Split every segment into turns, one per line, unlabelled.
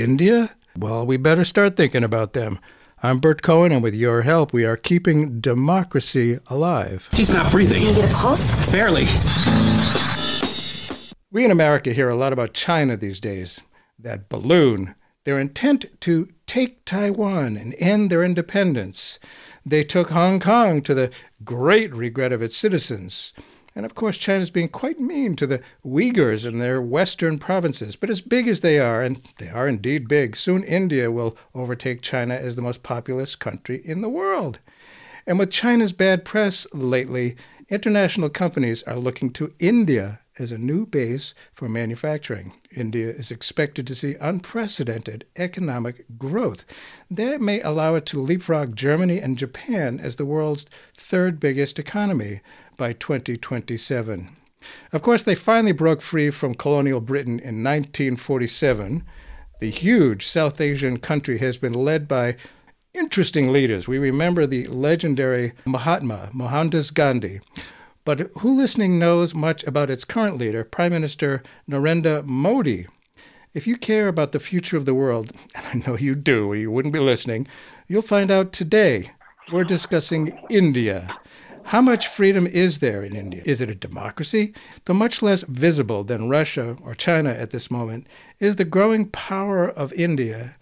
India? Well, we better start thinking about them. I'm Bert Cohen, and with your help, we are keeping democracy alive.
He's not breathing.
Can you get a pulse?
Barely.
We in America hear a lot about China these days. That balloon, their intent to take Taiwan and end their independence. They took Hong Kong to the great regret of its citizens. And of course, China's being quite mean to the Uyghurs in their western provinces. But as big as they are, and they are indeed big, soon India will overtake China as the most populous country in the world. And with China's bad press lately, international companies are looking to India as a new base for manufacturing. India is expected to see unprecedented economic growth. That may allow it to leapfrog Germany and Japan as the world's third biggest economy by 2027. Of course, they finally broke free from colonial Britain in 1947. The huge South Asian country has been led by interesting leaders. We remember the legendary Mahatma, Mohandas Gandhi, but who listening knows much about its current leader, Prime Minister Narendra Modi? If you care about the future of the world, and I know you do, or you wouldn't be listening, you'll find out today. We're discussing India. How much freedom is there in India? Is it a democracy? Though much less visible than Russia or China at this moment, is the growing power of India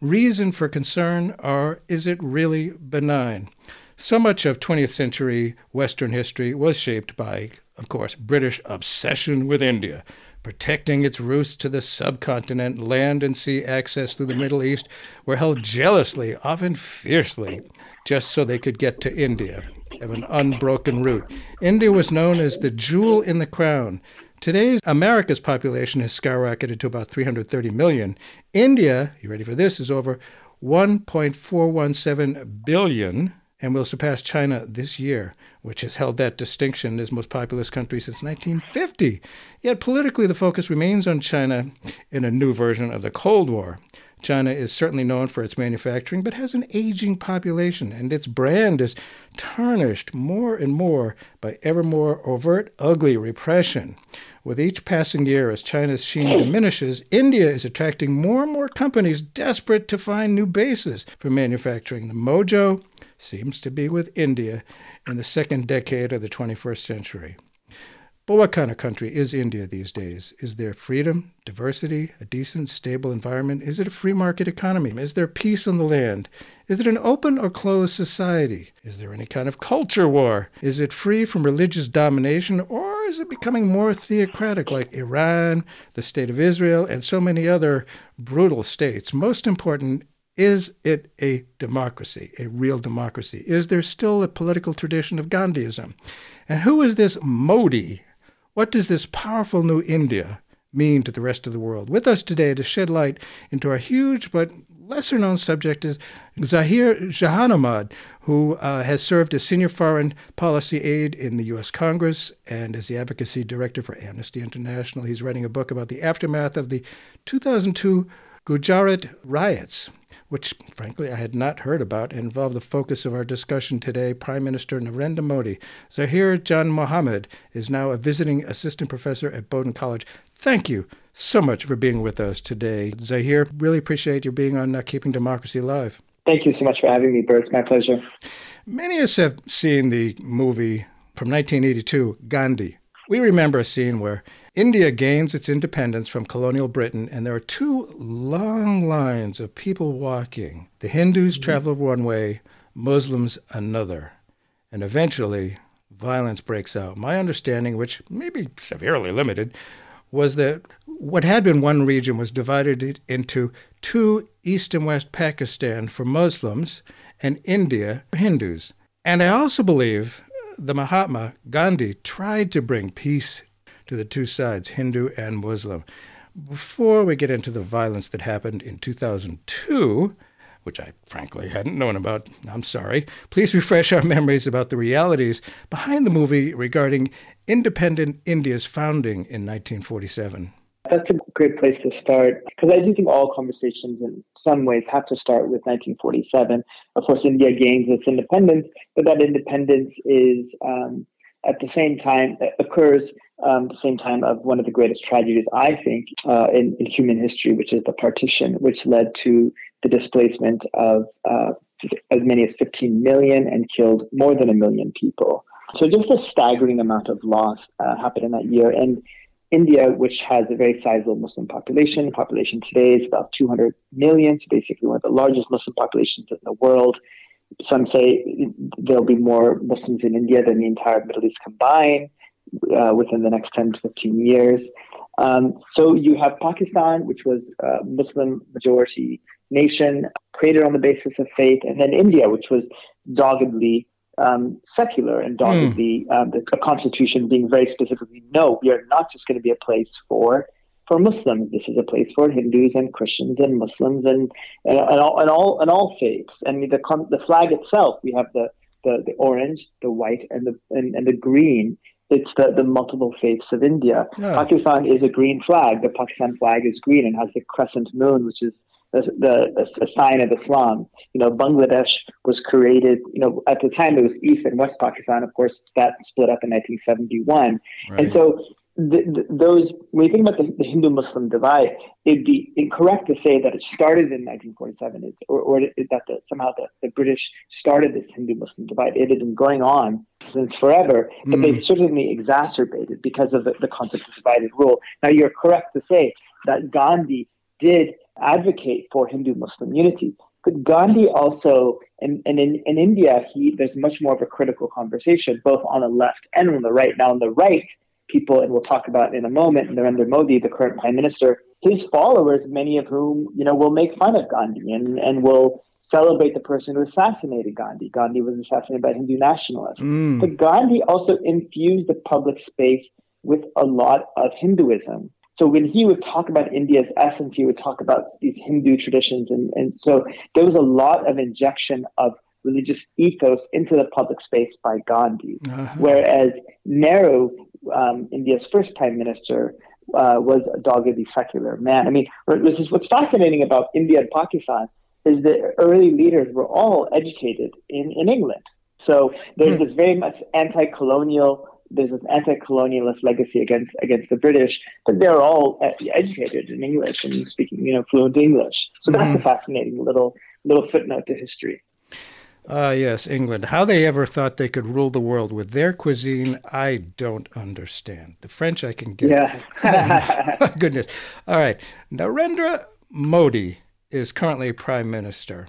reason for concern, or is it really benign? So much of 20th century Western history was shaped by, of course, British obsession with India, protecting its routes to the subcontinent, land and sea access through the Middle East were held jealously, often fiercely, just so they could get to India, have an unbroken route. India was known as the jewel in the crown. Today's America's population has skyrocketed to about 330 million. India, you ready for this, is over 1.417 billion and will surpass China this year, which has held that distinction as most populous country since 1950. Yet politically, the focus remains on China in a new version of the Cold War. China is certainly known for its manufacturing, but has an aging population, and its brand is tarnished more and more by ever more overt, ugly repression. With each passing year, as China's sheen diminishes, India is attracting more and more companies desperate to find new bases for manufacturing. The mojo seems to be with India in the second decade of the 21st century. But what kind of country is India these days? Is there freedom, diversity, a decent, stable environment? Is it a free market economy? Is there peace on the land? Is it an open or closed society? Is there any kind of culture war? Is it free from religious domination or is it becoming more theocratic like Iran, the State of Israel, and so many other brutal states? Most important, is it a democracy, a real democracy? Is there still a political tradition of Gandhiism? And who is this Modi? What does this powerful new India mean to the rest of the world? With us today to shed light into our huge but lesser known subject is Zahir Jahanamad, who uh, has served as senior foreign policy aide in the U.S. Congress and as the advocacy director for Amnesty International. He's writing a book about the aftermath of the 2002 Gujarat riots which frankly I had not heard about, involve the focus of our discussion today. Prime Minister Narendra Modi. Zahir Janmohamed is now a visiting assistant professor at Bowdoin College. Thank you so much for being with us today. Zahir, really appreciate you being on uh, Keeping Democracy Alive.
Thank you so much for having me, Bert. It's my pleasure.
Many of us have seen the movie from 1982, Gandhi. We remember a scene where India gains its independence from colonial Britain, and there are two long lines of people walking. The Hindus mm-hmm. travel one way, Muslims another. And eventually, violence breaks out. My understanding, which may be severely limited, was that what had been one region was divided into two East and West Pakistan for Muslims and India for Hindus. And I also believe the Mahatma Gandhi tried to bring peace to the two sides, Hindu and Muslim. Before we get into the violence that happened in 2002, which I frankly hadn't known about, I'm sorry, please refresh our memories about the realities behind the movie regarding independent India's founding in 1947.
That's a great place to start because I do think all conversations in some ways have to start with 1947. Of course, India gains its independence, but that independence is um, at the same time occurs um, the same time of one of the greatest tragedies, I think, uh, in, in, human history, which is the partition, which led to the displacement of uh, as many as 15 million and killed more than a million people. So just a staggering amount of loss uh, happened in that year. And India, which has a very sizable Muslim population, population today is about 200 million, so basically one of the largest Muslim populations in the world. Some say there'll be more Muslims in India than the entire Middle East combined uh, within the next 10 to 15 years. Um, so you have Pakistan, which was a Muslim majority nation, created on the basis of faith, and then India, which was doggedly um, secular and doggedly mm. um, the constitution being very specifically no, we are not just going to be a place for for Muslims. This is a place for Hindus and Christians and Muslims and and, and all and all and all faiths. And the the flag itself, we have the the, the orange, the white, and the and, and the green. It's the, the multiple faiths of India. Yeah. Pakistan is a green flag. The Pakistan flag is green and has the crescent moon, which is the, the, the, sign of Islam. You know, Bangladesh was created, you know, at the time it was East and West Pakistan. Of course, that split up in 1971. Right. And so the, the, those, when you think about the, the Hindu Muslim divide, it'd be incorrect to say that it started in 1947 it's, or, or that the, somehow the, the British started this Hindu Muslim divide. It had been going on since forever, but mm. they certainly exacerbated because of the, the concept of divided rule. Now, you're correct to say that Gandhi did advocate for Hindu Muslim unity. But Gandhi also, and, and in, in India, he there's much more of a critical conversation, both on the left and on the right. Now, on the right, people, and we'll talk about in a moment, Narendra Modi, the current prime minister, his followers, many of whom, you know, will make fun of Gandhi and, and will celebrate the person who assassinated Gandhi. Gandhi was assassinated by Hindu nationalists. Mm. But Gandhi also infused the public space with a lot of Hinduism. So when he would talk about India's essence, he would talk about these Hindu traditions. And, and so there was a lot of injection of religious ethos into the public space by Gandhi. Uh-huh. Whereas Nehru, um, India's first prime minister, uh, was a doggedly secular man. I mean, this is what's fascinating about India and Pakistan is that early leaders were all educated in, in England. So there's hmm. this very much anti-colonial there's this anti-colonialist legacy against against the British, but they're all educated in English and speaking, you know, fluent English. So that's mm-hmm. a fascinating little little footnote to history.
Ah, uh, yes, England. How they ever thought they could rule the world with their cuisine, I don't understand. The French I can get.
Yeah.
oh, goodness. All right. Narendra Modi is currently prime minister.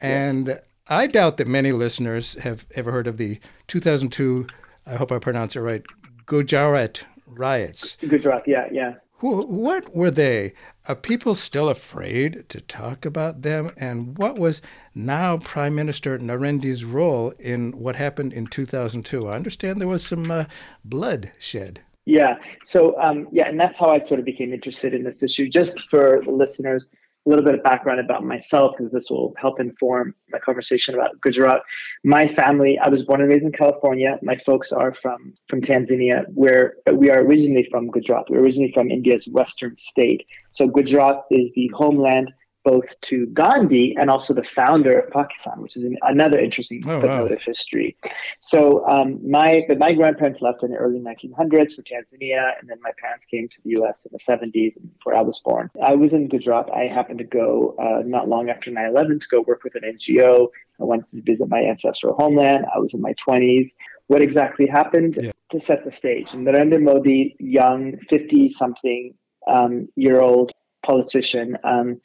And yes. I doubt that many listeners have ever heard of the 2002 I hope I pronounce it right, Gujarat riots.
Gujarat, yeah, yeah.
Who, what were they? Are people still afraid to talk about them? And what was now Prime Minister Narendra's role in what happened in 2002? I understand there was some uh, blood shed.
Yeah. So, um, yeah, and that's how I sort of became interested in this issue. Just for listeners, a little bit of background about myself because this will help inform my conversation about Gujarat. My family, I was born and raised in California. My folks are from from Tanzania, where we are originally from Gujarat. We're originally from India's western state. So Gujarat is the homeland both to Gandhi and also the founder of Pakistan, which is an, another interesting oh, footnote wow. of history. So um, my but my grandparents left in the early 1900s for Tanzania, and then my parents came to the U.S. in the 70s, before I was born. I was in Gujarat. I happened to go uh, not long after 9/11 to go work with an NGO. I went to visit my ancestral homeland. I was in my 20s. What exactly happened yeah. to set the stage? Narendra Modi, young 50 something um, year old politician. Um,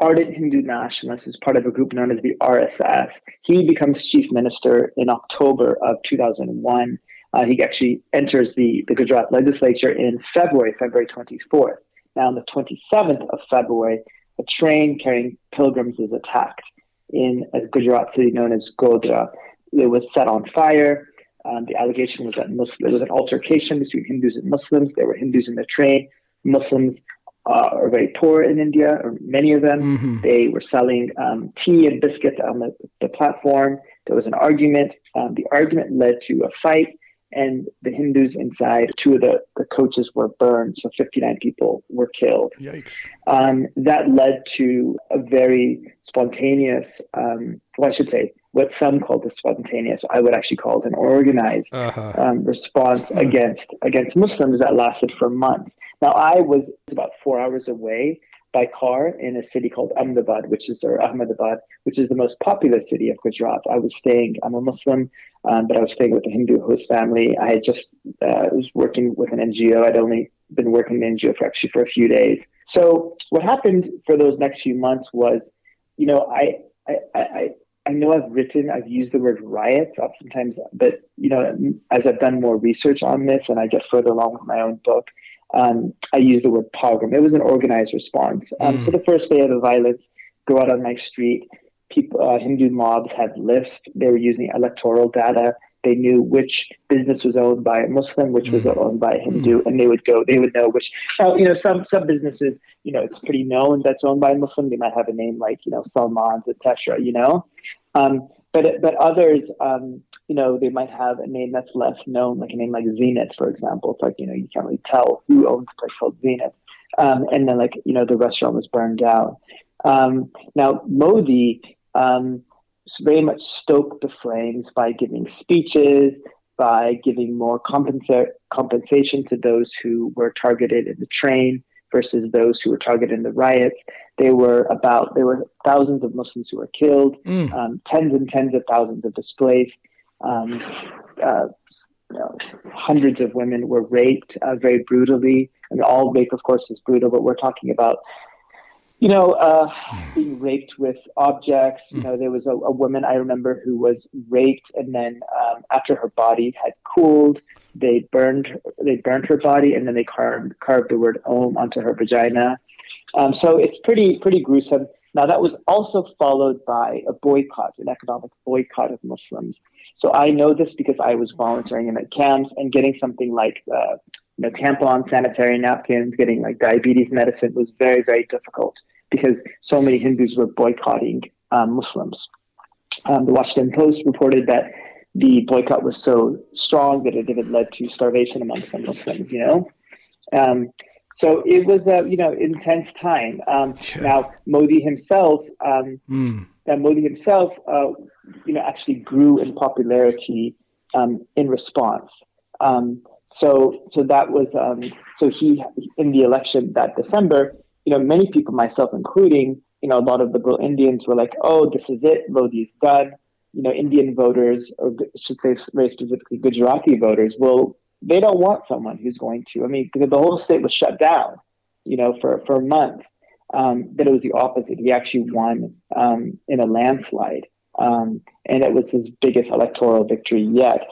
ardent Hindu nationalist as part of a group known as the RSS. He becomes chief minister in October of 2001. Uh, he actually enters the, the Gujarat legislature in February, February 24th. Now, on the 27th of February, a train carrying pilgrims is attacked in a Gujarat city known as Godhra. It was set on fire. Um, the allegation was that Muslim, there was an altercation between Hindus and Muslims. There were Hindus in the train. Muslims uh, are very poor in India, or many of them. Mm-hmm. They were selling um, tea and biscuits on the, the, platform. There was an argument. Um, the argument led to a fight, and the Hindus inside, two of the, the coaches were burned. So 59 people were killed.
Yikes.
Um, that led to a very spontaneous, um, well, I should say, what some call the spontaneous. I would actually call it an organized uh-huh. um, response uh-huh. against against Muslims that lasted for months. Now, I was about four hours away by car in a city called Ahmedabad, which is or Ahmedabad, which is the most populous city of Gujarat. I was staying. I'm a Muslim, um, but I was staying with a Hindu host family. I had just uh, was working with an NGO. I'd only been working in the NGO for actually for a few days. So what happened for those next few months was, you know, I I, I, I know I've written, I've used the word riots oftentimes, but you know, as I've done more research on this and I get further along with my own book, um, I use the word pogrom. It was an organized response. Um, mm. So the first day of the violence, go out on my street. People, uh, Hindu mobs had lists. They were using electoral data. They knew which business was owned by a Muslim, which mm. was owned by a Hindu, mm. and they would go. They would know which. Now, you know, some some businesses, you know, it's pretty known that's owned by a Muslim. They might have a name like you know Salman's, etc. You know, um, but but others, um, you know, they might have a name that's less known, like a name like Zenith, for example. It's like you know you can't really tell who owns a place called Zenith, um, and then like you know the restaurant was burned down. Um, now Modi um, very much stoked the flames by giving speeches, by giving more compensa- compensation to those who were targeted in the train versus those who were targeted in the riots. They were about there were thousands of Muslims who were killed, mm. um, tens and tens of thousands of displaced. Um, uh, you know, hundreds of women were raped uh, very brutally. I mean, all rape, of course, is brutal, but we're talking about you know, uh, being raped with objects. You know, there was a, a, woman I remember who was raped, and then um, after her body had cooled, they burned they burned her body, and then they carved carved the word "Om" onto her vagina. Um, so it's pretty pretty gruesome. Now that was also followed by a boycott, an economic boycott of Muslims. So I know this because I was volunteering in the camps and getting something like uh, you know, tampons, sanitary napkins, getting like diabetes medicine was very, very difficult because so many Hindus were boycotting um, Muslims. Um, the Washington Post reported that the boycott was so strong that it even led to starvation among some Muslims, you know? Um, so it was a you know intense time. Um, sure. Now Modi himself, um, mm. Modi himself, uh, you know, actually grew in popularity um, in response. Um, so so that was um, so he in the election that December, you know, many people, myself including, you know, a lot of liberal Indians were like, "Oh, this is it. Modi is done." You know, Indian voters, or should say very specifically Gujarati voters, will they don't want someone who's going to. I mean, the whole state was shut down, you know, for for months. Um, but it was the opposite. He actually won um, in a landslide, um, and it was his biggest electoral victory yet.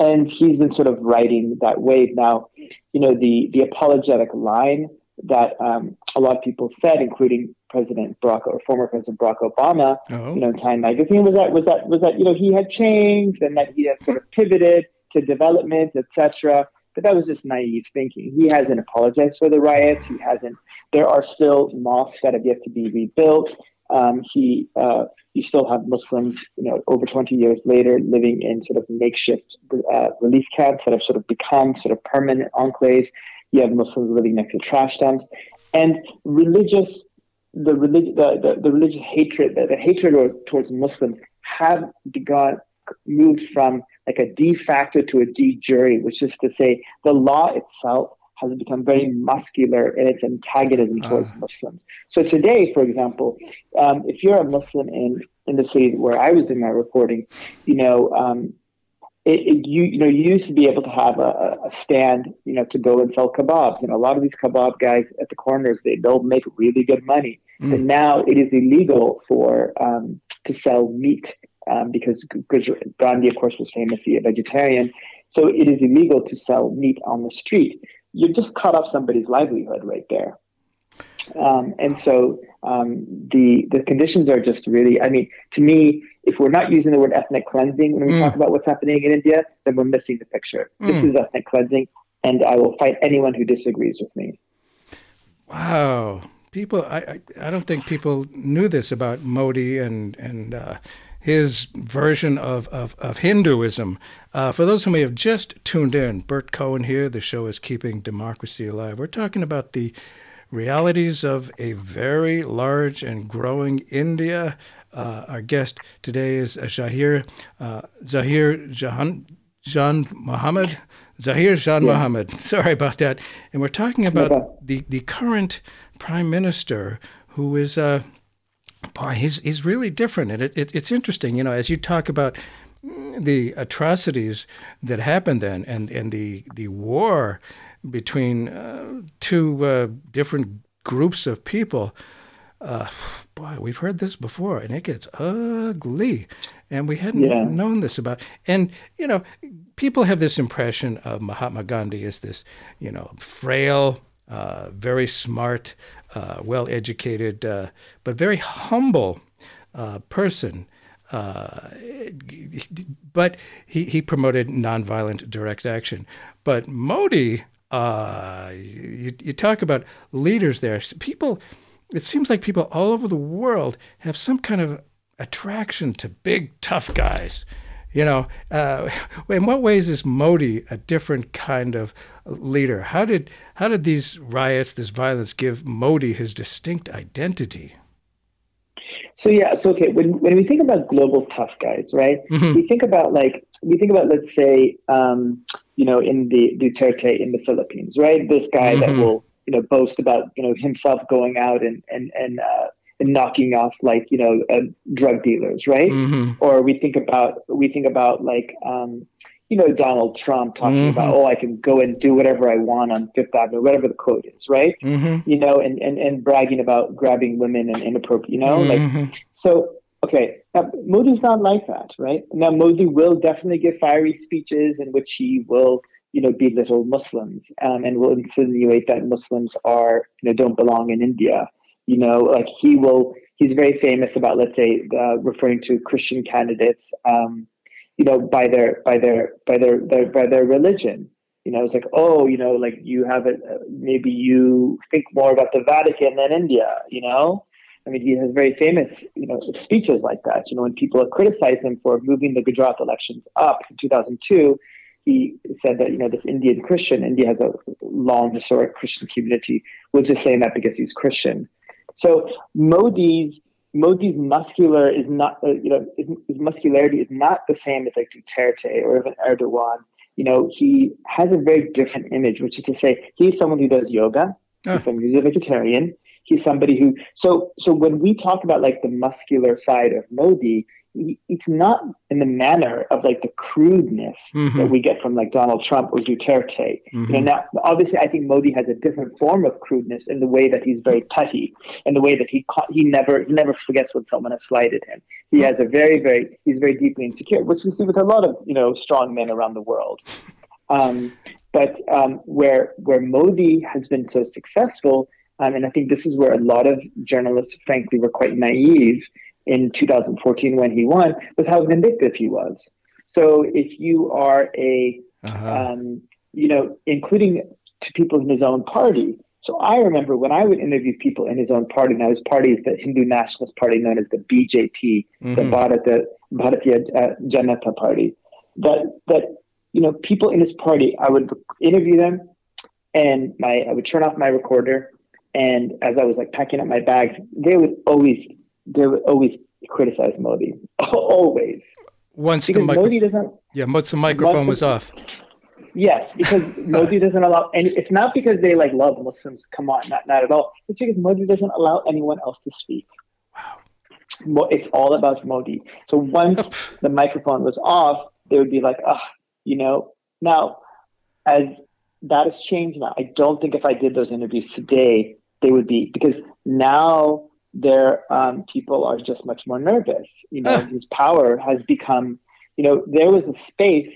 And he's been sort of riding that wave now. You know, the the apologetic line that um, a lot of people said, including President Barack or former President Barack Obama, oh. you know, Time Magazine was that was that was that you know he had changed and that he had sort of pivoted to development, etc. But that was just naive thinking. He hasn't apologized for the riots. He hasn't. There are still mosques that have yet to be rebuilt. Um, he uh, you still have Muslims, you know, over 20 years later, living in sort of makeshift uh, relief camps that have sort of become sort of permanent enclaves. You have Muslims living next to trash dumps, and religious the, relig- the, the, the religious hatred, the, the hatred towards Muslims have begun moved from like a de facto to a de jure, which is to say the law itself has become very muscular in its antagonism ah. towards uh. Muslims. So today, for example, um, if you're a Muslim in in the city where I was doing my reporting, you know, um, it, it, you you know you used to be able to have a, a, stand, you know, to go and sell kebabs. And a lot of these kebab guys at the corners they they'll make really good money. Mm. But now it is illegal for um, to sell meat um, because Gandhi, of course, was famously a vegetarian. So it is illegal to sell meat on the street. You just cut off somebody's livelihood right there. Um, and so um, the the conditions are just really. I mean, to me, if we're not using the word ethnic cleansing when we mm. talk about what's happening in India, then we're missing the picture. Mm. This is ethnic cleansing, and I will fight anyone who disagrees with me.
Wow, people! I I, I don't think people knew this about Modi and and. Uh, his version of, of, of Hinduism. Uh, for those who may have just tuned in, Bert Cohen here. The show is Keeping Democracy Alive. We're talking about the realities of a very large and growing India. Uh, our guest today is Zahir uh, Zahir Jahan Jean Mohammed. Zahir Jean yeah. Mohammed. Sorry about that. And we're talking about the, the current prime minister who is, uh, boy, he's, he's really different. And it, it, it's interesting, you know, as you talk about the atrocities that happened then and, and the, the war between uh, two uh, different groups of people. Uh, boy, we've heard this before, and it gets ugly, and we hadn't yeah. known this about. And you know, people have this impression of Mahatma Gandhi as this, you know, frail, uh, very smart, uh, well-educated, uh, but very humble uh, person. Uh, but he, he promoted nonviolent direct action. But Modi, uh, you, you talk about leaders there. People, it seems like people all over the world have some kind of attraction to big, tough guys. You know, uh, in what ways is Modi a different kind of leader? How did how did these riots, this violence, give Modi his distinct identity?
So yeah, so okay, when when we think about global tough guys, right? Mm-hmm. We think about like we think about let's say um, you know in the Duterte in the Philippines, right? This guy mm-hmm. that will you know boast about you know himself going out and and and uh, and knocking off like you know uh, drug dealers, right? Mm-hmm. Or we think about we think about like um, you know Donald Trump talking mm-hmm. about oh I can go and do whatever I want on Fifth Avenue, whatever the quote is, right? Mm-hmm. You know, and, and and bragging about grabbing women and inappropriate, you know, like mm-hmm. so. Okay, now Modi's not like that, right? Now Modi will definitely give fiery speeches in which he will you know, belittle Muslims um, and will insinuate that Muslims are, you know, don't belong in India. You know, like he will, he's very famous about, let's say, uh, referring to Christian candidates, um, you know, by their, by their, by their, their, by their religion. You know, it's like, oh, you know, like you have it, uh, maybe you think more about the Vatican than India, you know? I mean, he has very famous, you know, speeches like that. You know, when people have criticized him for moving the Gujarat elections up in 2002, he said that you know this Indian Christian, India has a long historic Christian community. We're just saying that because he's Christian. So Modi's Modi's muscular is not uh, you know his, his, muscularity is not the same as like Duterte or even Erdogan. You know he has a very different image, which is to say he's someone who does yoga. Oh. He's someone who's a vegetarian. He's somebody who so so when we talk about like the muscular side of Modi, it's not in the manner of like the crudeness mm-hmm. that we get from like Donald Trump or Duterte. Mm-hmm. You know, mm-hmm. now obviously I think Modi has a different form of crudeness in the way that he's very petty, in the way that he he never he never forgets when someone has slighted him. He has a very very he's very deeply insecure, which we see with a lot of you know strong men around the world. Um, but um, where where Modi has been so successful, um, and I think this is where a lot of journalists, frankly, were quite naive in 2014 when he won was how vindictive he was. So if you are a, uh-huh. um, you know, including to people in his own party. So I remember when I would interview people in his own party. Now his party is the Hindu Nationalist Party, known as the BJP, mm-hmm. the Bharatiya, Bharatiya uh, Janata Party. That that you know, people in his party, I would interview them, and my I would turn off my recorder, and as I was like packing up my bags, they would always they would always criticize Modi. always.
Once because the micro- Modi doesn't. Yeah, once the microphone was off.
Yes, because Modi doesn't allow any. It's not because they like love Muslims. Come on, not not at all. It's because Modi doesn't allow anyone else to speak. Wow. It's all about Modi. So once the microphone was off, they would be like, ah, you know. Now, as that has changed now, I don't think if I did those interviews today, they would be because now their um, people are just much more nervous. You know, his power has become, you know, there was a space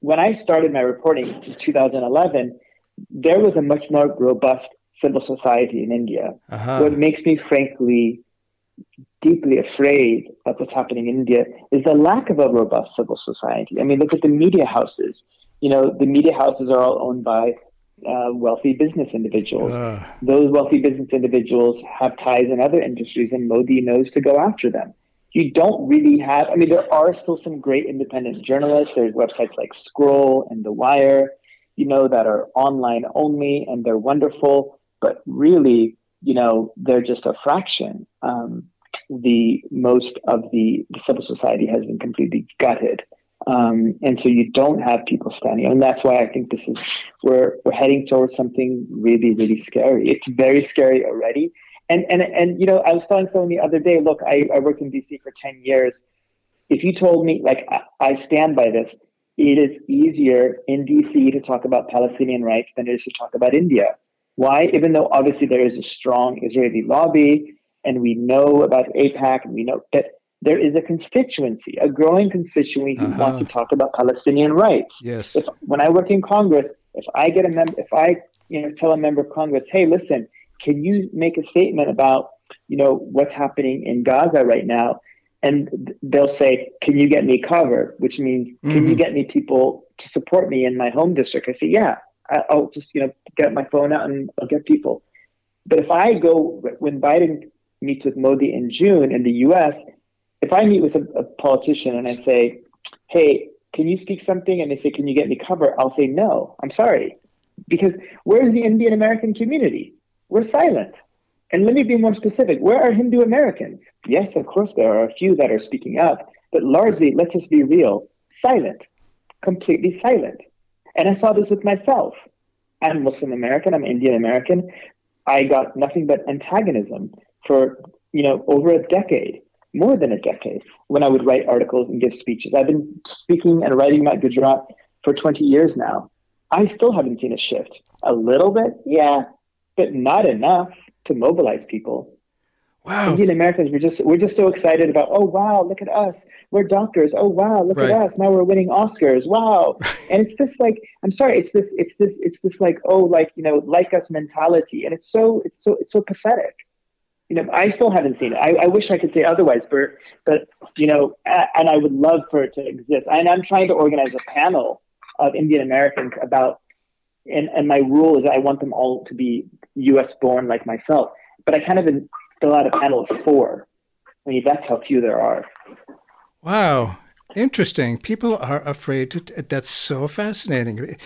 when I started my reporting in 2011. There was a much more robust civil society in India. Uh-huh. What makes me, frankly, deeply afraid of what's happening in India is the lack of a robust civil society. I mean, look at the media houses. You know, the media houses are all owned by uh, wealthy business individuals. Uh. Those wealthy business individuals have ties in other industries, and Modi knows to go after them. You don't really have, I mean, there are still some great independent journalists. There's websites like Scroll and The Wire, you know, that are online only and they're wonderful, but really, you know, they're just a fraction. Um, the most of the, the civil society has been completely gutted. Um, and so you don't have people standing, and that's why I think this is we're we're heading towards something really really scary. It's very scary already, and and and you know I was telling someone the other day, look, I, I worked in DC for ten years. If you told me like I, I stand by this, it is easier in DC to talk about Palestinian rights than it is to talk about India. Why? Even though obviously there is a strong Israeli lobby, and we know about AIPAC and we know that there is a constituency, a growing constituency who uh-huh. wants to talk about Palestinian rights.
Yes.
If, when I work in Congress, if I get a member, if I you know tell a member of Congress, hey, listen, can you make a statement about you know what's happening in Gaza right now? And they'll say, "Can you get me covered?" Which means, mm-hmm. "Can you mm-hmm. get me people to support me in my home district?" I say, "Yeah, I'll just you know get my phone out and I'll get people." But if I go when Biden meets with Modi in June in the U.S., if I meet with a, a politician and I say, "Hey, can you speak something?" and they say, "Can you get me cover?" I'll say, "No, I'm sorry," because where's the Indian American community? We're silent. And let me be more specific. Where are Hindu Americans? Yes, of course, there are a few that are speaking up, but largely, let's just be real, silent, completely silent. And I saw this with myself. I'm Muslim American, I'm Indian American. I got nothing but antagonism for, you know, over a decade more than a decade when I would write articles and give speeches. I've been speaking and writing about Gujarat for 20 years now. I still haven't seen a shift. A little bit, yeah, but not enough to mobilize people.
Wow.
Indian Americans, we're just we're just so excited about, oh wow, look at us. We're doctors. Oh wow, look right. at us. Now we're winning Oscars. Wow. and it's this like I'm sorry, it's this it's this it's this like, oh, like, you know, like us mentality. And it's so it's so it's so pathetic you know, I still haven't seen it. I, I, wish I could say otherwise, but but you know, and I would love for it to exist. And I'm trying to organize a panel of Indian Americans about, and and my rule is I want them all to be U.S. born like myself. But I kind of fill out a panel of four. I mean, that's how few there are.
Wow, interesting. People are afraid to. That's so fascinating.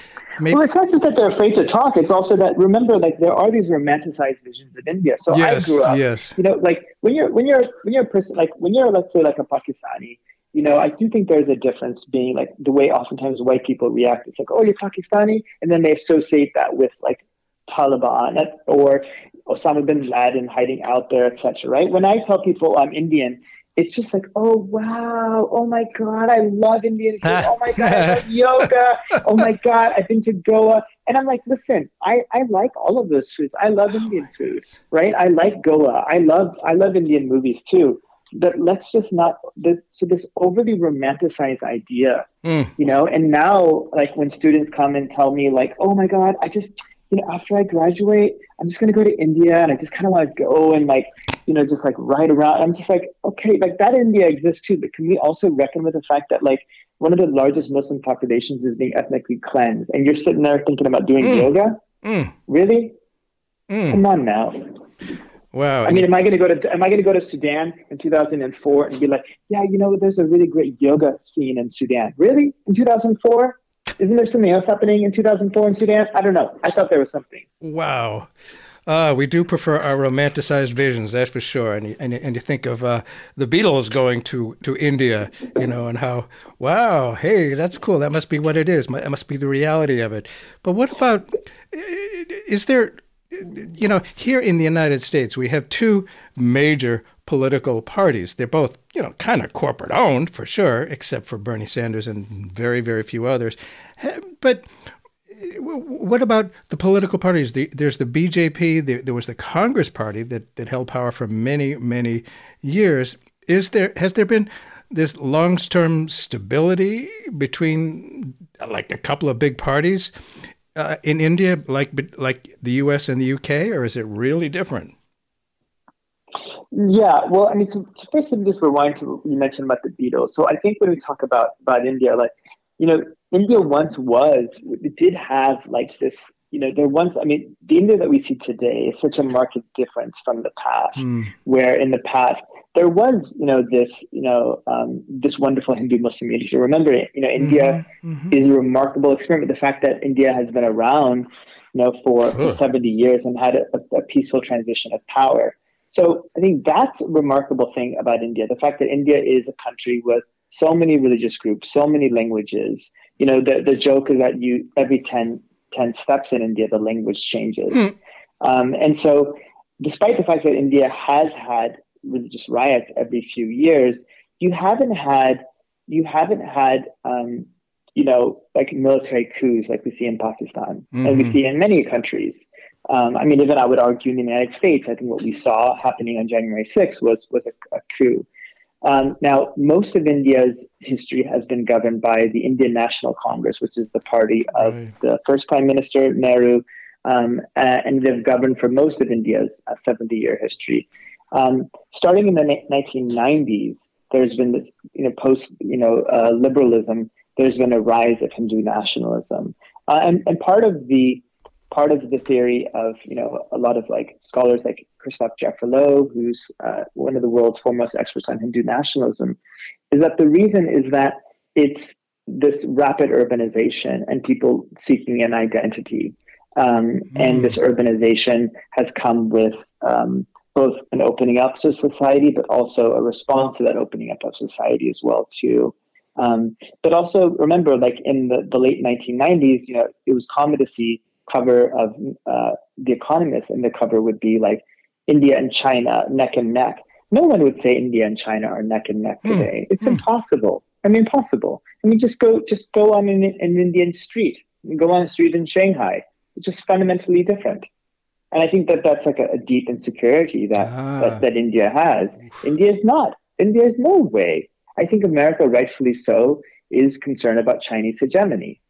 Maybe. Well, it's not just that they're afraid to talk. It's also that remember, like there are these romanticized visions of India. So
yes,
I grew up,
yes.
you know, like when you're when you're when you're a person like when you're let's say like a Pakistani, you know, I do think there's a difference being like the way oftentimes white people react. It's like, oh, you're Pakistani, and then they associate that with like Taliban or Osama bin Laden hiding out there, etc. Right? When I tell people I'm Indian, it's just like, oh wow, oh my god, I love Indian food. oh my god, I love yoga. Oh my god, I've been to Goa. And I'm like, listen, I, I like all of those foods. I love Indian food, right? I like Goa. I love I love Indian movies too. But let's just not this so this overly romanticized idea, mm. you know. And now, like when students come and tell me, like, oh my god, I just you know, after I graduate, I'm just gonna go to India and I just kind of want to go and like, you know, just like ride around. I'm just like, okay, like that India exists too, but can we also reckon with the fact that like one of the largest Muslim populations is being ethnically cleansed, and you're sitting there thinking about doing mm. yoga? Mm. Really? Mm. Come on now.
Wow.
I mean, am I going to go to am I going to go to Sudan in 2004 and be like, yeah, you know, there's a really great yoga scene in Sudan. Really? In 2004? Isn't there something else happening in 2004 in Sudan? I don't know. I thought there was something.
Wow. Uh, we do prefer our romanticized visions, that's for sure. And you, and, and you think of uh, the Beatles going to, to India, you know, and how, wow, hey, that's cool. That must be what it is. That must be the reality of it. But what about, is there, you know, here in the United States, we have two major political parties. They're both, you know, kind of corporate owned for sure, except for Bernie Sanders and very, very few others. But what about the political parties? There's the BJP. There was the Congress Party that, that held power for many, many years. Is there has there been this long-term stability between like a couple of big parties uh, in India, like like the U.S. and the U.K., or is it really different?
Yeah, well, I mean, so first, let me just rewind to what you mentioned about the Beatles. So I think when we talk about about India, like you know, India once was it did have like this. You know, there once. I mean, the India that we see today is such a marked difference from the past. Mm. Where in the past there was, you know, this, you know, um, this wonderful Hindu Muslim unity. Remember, you know, India mm-hmm. mm-hmm. is a remarkable experiment. The fact that India has been around, you know, for, for seventy years and had a, a peaceful transition of power So I think that's a remarkable thing about India. The fact that India is a country with so many religious groups, so many languages. You know, the, the joke is that you every 10, 10 steps in India, the language changes. Mm. Um, and so despite the fact that India has had religious riots every few years, you haven't had you haven't had um, you know like military coups like we see in Pakistan mm-hmm. and we mm-hmm. see in many countries. Um, I mean, even I would argue in the United States, I think what we saw happening on January 6th was was a, a coup. Um, now, most of India's history has been governed by the Indian National Congress, which is the party of right. the first Prime Minister Nehru, um, and they've governed for most of India's 70 uh, year history. Um, starting in the 1990s, there's been this, you know, post, you know, uh, liberalism. There's been a rise of Hindu nationalism, uh, and and part of the part of the theory of you know a lot of like scholars like Christoph Jaffrelot, who's uh, one of the world's foremost experts on Hindu nationalism, is that the reason is that it's this rapid urbanization and people seeking an identity, um, mm. and this urbanization has come with um, both an opening up of society, but also a response to that opening up of society as well too. Um, but also remember, like in the, the late 1990s, you know, it was common to see cover of uh, The Economist, and the cover would be like India and China neck and neck. No one would say India and China are neck and neck hmm. today. Mm. It's mm. impossible. I mean, impossible. I mean, just go, just go on an, an Indian street, go on a street in Shanghai. It's just fundamentally different. And I think that that's like a, a deep insecurity that, ah. that, that India has. India is not. India is no way. I think America, rightfully so, is concerned about Chinese hegemony.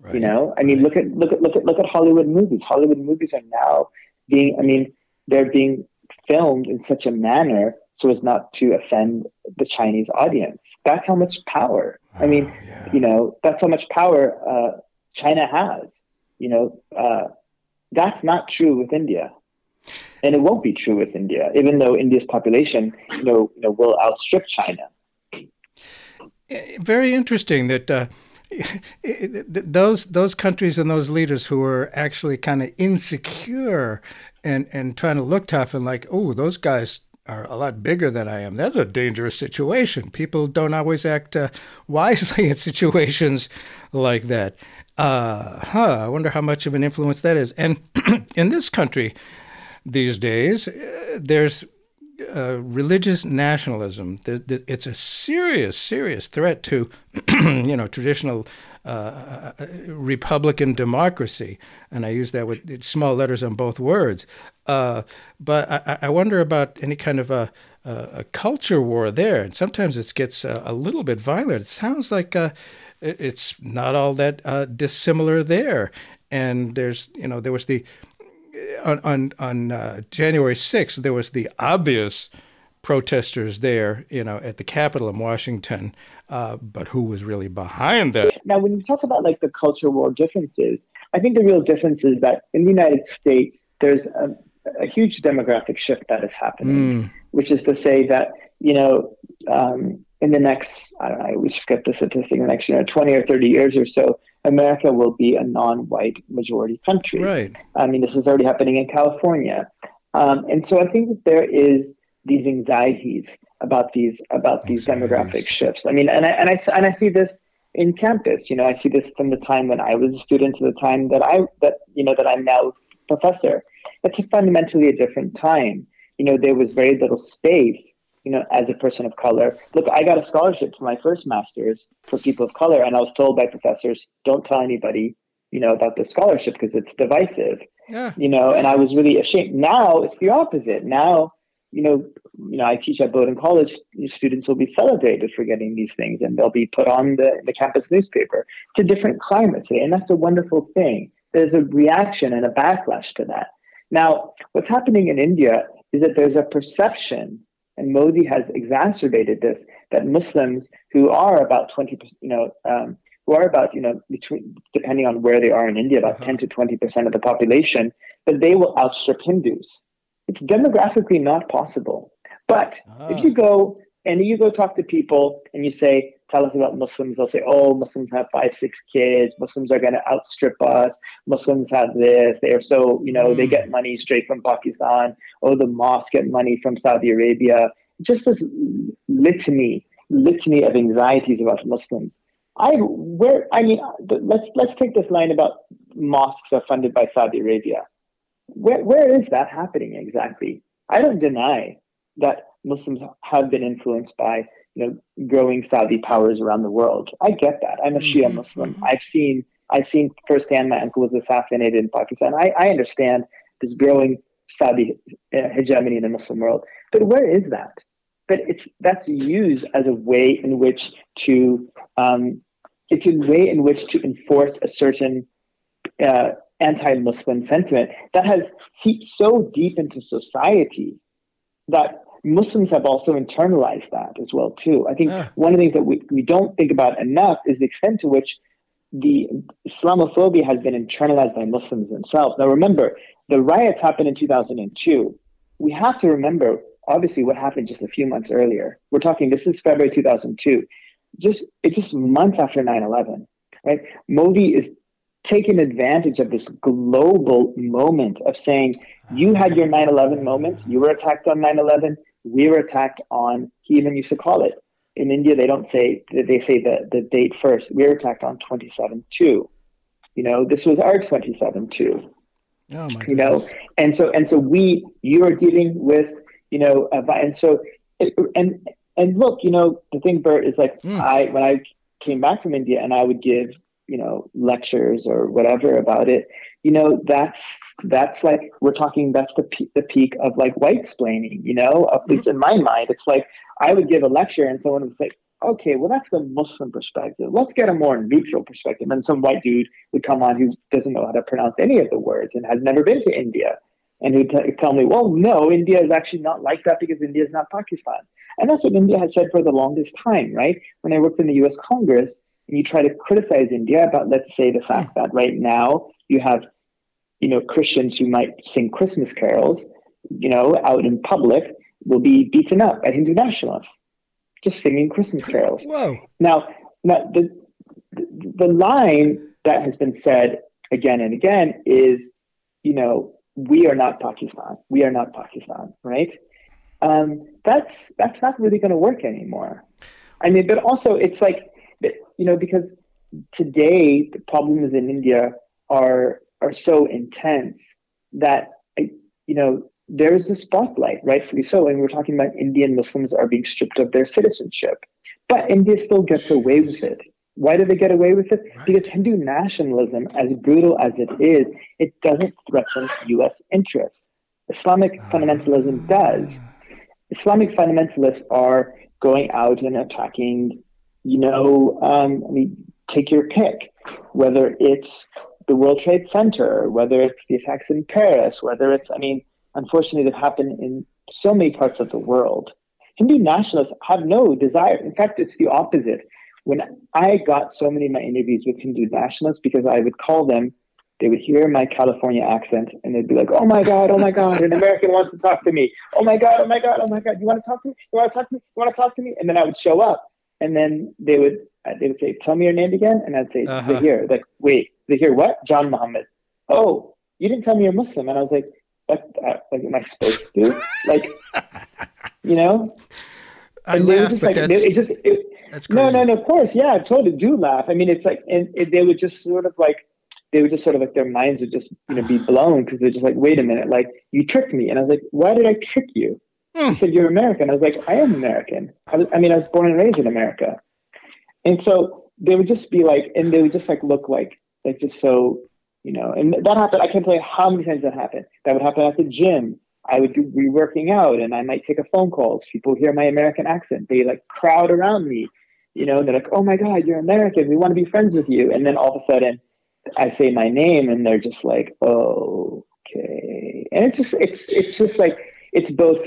Right. You know, I mean, right. look at look at look at look at Hollywood movies. Hollywood movies are now being, I mean, they're being filmed in such a manner so as not to offend the Chinese audience. That's how much power. I mean, oh, yeah. you know, that's how much power uh, China has. You know, uh, that's not true with India, and it won't be true with India, even though India's population, you know, you know will outstrip China.
Eh, very interesting that. Uh, those those countries and those leaders who are actually kind of insecure and and trying to look tough and like oh those guys are a lot bigger than I am. That's a dangerous situation. People don't always act uh, wisely in situations like that. Uh, huh, I wonder how much of an influence that is. And in this country these days, uh, there's uh, religious nationalism. it's a serious, serious threat to, you know, traditional uh, uh, Republican democracy, and I use that with small letters on both words. Uh, but I, I, wonder about any kind of a, a, culture war there, and sometimes it gets a, a little bit violent. It sounds like uh, it's not all that uh, dissimilar there. And there's, you know, there was the on on, on uh, January 6th, there was the obvious protesters there, you know, at the Capitol in Washington. Uh, but who was really behind that?
Now, when you talk about like the culture war differences, I think the real difference is that in the United States, there's a, a huge demographic shift that is happening, mm. which is to say that you know um, in the next, I don't know, I always forget the statistic, in the next, you know, 20 or 30 years or so, America will be a non-white majority country.
Right.
I mean, this is already happening in California. Um, and so I think that there is these anxieties about these about these demographic shifts. I mean, and I, and I, and I see this in campus, you know, I see this from the time when I was a student to the time that I, that, you know, that I'm now professor. It's a fundamentally a different time. You know, there was very little space you know, as a person of color. Look, I got a scholarship for my first master's for people of color, and I was told by professors, don't tell anybody, you know, about the scholarship because it's divisive. Yeah. You know, and I was really ashamed. Now it's the opposite. Now, you know, you know, I teach at Bowdoin College. Students will be celebrated for getting these things, and they'll be put on the, the campus newspaper. It's a different climate today, and that's a wonderful thing. There's a reaction and a backlash to that. Now, what's happening in India is that there's a perception and Modi has exacerbated this, that Muslims who are about 20%, you know, um, who are about, you know, between, depending on where they are in India, about uh-huh. 10 to 20% of the population, that they will outstrip Hindus. It's demographically not possible. But if you ah. go and you go talk to people and you say, tell us about Muslims, they'll say, oh, Muslims have five, six kids. Muslims are going to outstrip us. Muslims have this. They are so, you know, mm. they get money straight from Pakistan. Oh, the mosque get money from Saudi Arabia. Just this litany, litany of anxieties about Muslims. I where I mean, let's let's take this line about mosques are funded by Saudi Arabia. Where where is that happening exactly? I don't deny that Muslims have been influenced by you know growing Saudi powers around the world. I get that. I'm a Shia mm-hmm. Muslim. Mm-hmm. I've seen I've seen firsthand. My uncle was assassinated in Pakistan. I, I understand this growing Saudi uh, hegemony in the Muslim world. But where is that? But it's that's used as a way in which to um, it's a way in which to enforce a certain uh, anti-Muslim sentiment that has seeped so deep into society that Muslims have also internalized that as well too. I think yeah. one of the things that we, we don't think about enough is the extent to which the Islamophobia has been internalized by Muslims themselves. Now remember, the riots happened in 2002. We have to remember, obviously, what happened just a few months earlier. We're talking, this is February 2002. Just it's just months after 9/11, right? Modi is taking advantage of this global moment of saying, you had your 9 11 moment, you were attacked on 9 11, we were attacked on, he even used to call it. In India, they don't say, they say the, the date first. We were attacked on 27 2. You know, this was our 27 2. Oh you know, and so, and so we, you are dealing with, you know, and so, it, and, and look, you know, the thing, Bert, is like, mm. I, when I came back from India and I would give you know lectures or whatever about it you know that's that's like we're talking that's the peak, the peak of like white splaining you know? At mm-hmm. least in my mind it's like i would give a lecture and someone would say okay well that's the muslim perspective. Let's get a more neutral perspective. And some white dude would come on who doesn't know how to pronounce any of the words and has never been to india and he'd t- tell me well no india is actually not like that because india is not pakistan. And that's what india has said for the longest time right? When i worked in the us congress and you try to criticize India about, let's say, the fact that right now you have, you know, Christians who might sing Christmas carols, you know, out in public will be beaten up by Hindu nationalists just singing Christmas carols.
Whoa!
Now, now the the line that has been said again and again is, you know, we are not Pakistan. We are not Pakistan, right? Um, that's that's not really going to work anymore. I mean, but also it's like you know, because today the problems in India are are so intense that you know there's a spotlight, rightfully so, and we're talking about Indian Muslims are being stripped of their citizenship, but India still gets away with it. Why do they get away with it? Right. Because Hindu nationalism, as brutal as it is, it doesn't threaten U.S. interests. Islamic uh, fundamentalism does. Islamic fundamentalists are going out and attacking you know, um, I mean, take your pick, whether it's the World Trade Center, whether it's the attacks in Paris, whether it's, I mean, unfortunately, they've happened in so many parts of the world. Hindu nationalists have no desire. In fact, it's the opposite. When I got so many of my interviews with Hindu nationalists, because I would call them, they would hear my California accent and they'd be like, oh my God, oh my God, an American wants to talk to me. Oh my God, oh my God, oh my God, you want to talk to me? You want to talk to me? You want to talk to me? And then I would show up and then they would uh, they would say, "Tell me your name again," and I'd say, uh-huh. "Zahir." Like, wait, Zahir, what? Janmohamed. Oh, you didn't tell me you're Muslim, and I was like, "What? Uh, like, am I supposed to?" Do? Like, you know.
I and laugh, just but like, that's, it just it, that's crazy.
no, no, no. Of course, yeah, I totally do laugh. I mean, it's like, and it, they would just sort of like, they would just sort of like their minds would just you know be blown because they're just like, wait a minute, like you tricked me, and I was like, why did I trick you? Hmm. He said, You're American. I was like, I am American. I, was, I mean, I was born and raised in America. And so they would just be like, and they would just like look like, like just so, you know, and that happened. I can't tell you how many times that happened. That would happen at the gym. I would be working out and I might take a phone call. People hear my American accent. They like crowd around me, you know, they're like, oh my God, you're American. We want to be friends with you. And then all of a sudden I say my name and they're just like, oh, okay. And it's just, it's, it's just like, it's both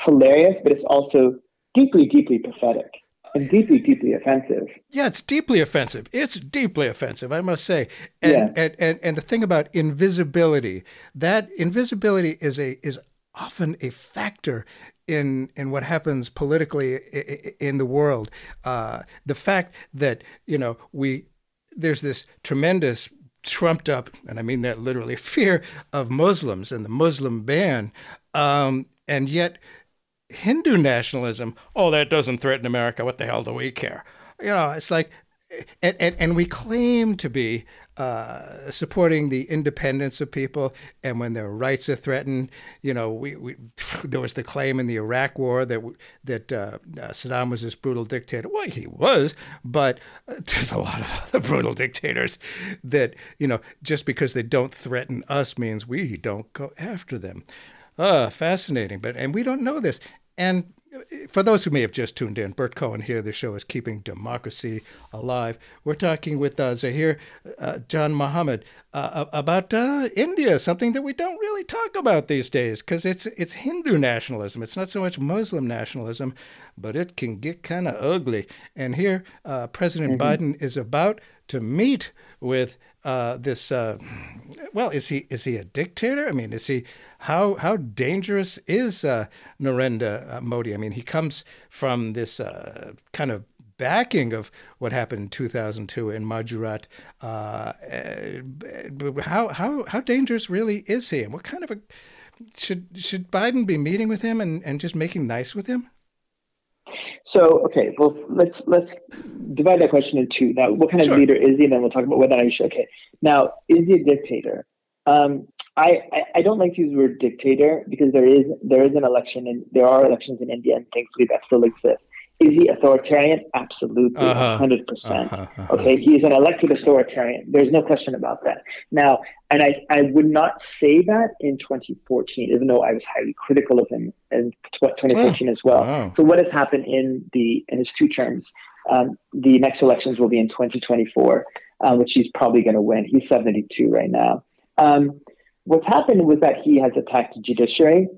hilarious, but it's also deeply, deeply pathetic and deeply, deeply offensive.
Yeah, it's deeply offensive. It's deeply offensive, I must say. And yeah. and, and, and the thing about invisibility, that invisibility is a is often a factor in in what happens politically in the world. Uh, the fact that you know we there's this tremendous trumped up, and I mean that literally, fear of Muslims and the Muslim ban, um, and yet Hindu nationalism. Oh, that doesn't threaten America. What the hell do we care? You know, it's like, and and, and we claim to be uh, supporting the independence of people, and when their rights are threatened, you know, we, we there was the claim in the Iraq War that that uh, uh, Saddam was this brutal dictator. Well, he was, but uh, there's a lot of other brutal dictators that you know just because they don't threaten us means we don't go after them. Ah, fascinating, but and we don't know this. And for those who may have just tuned in, Bert Cohen here. The show is Keeping Democracy Alive. We're talking with uh, Zahir uh, Janmohamed uh, about uh, India, something that we don't really talk about these days because it's it's Hindu nationalism. It's not so much Muslim nationalism, but it can get kind of ugly. And here, uh, President mm-hmm. Biden is about to meet with uh, this. well, is he is he a dictator? I mean, is he how how dangerous is uh, Narendra uh, Modi? I mean, he comes from this uh, kind of backing of what happened in 2002 in Gujarat. Uh, uh, how how how dangerous really is he? And what kind of a should should Biden be meeting with him and, and just making nice with him?
So okay, well let's let's divide that question into two. Now, what kind of sure. leader is he? And then we'll talk about whether I should. Okay, now is he a dictator? Um, I, I don't like to use the word dictator because there is there is an election and there are elections in India and thankfully that still exists. Is he authoritarian? Absolutely, 100 uh-huh. percent. Uh-huh. uh-huh. Okay, he is an elected authoritarian. There's no question about that. Now, and I, I would not say that in 2014, even though I was highly critical of him in 2014 oh, as well. Wow. So what has happened in the in his two terms? Um, the next elections will be in 2024, uh, which he's probably going to win. He's 72 right now. Um, what's happened was that he has attacked the judiciary,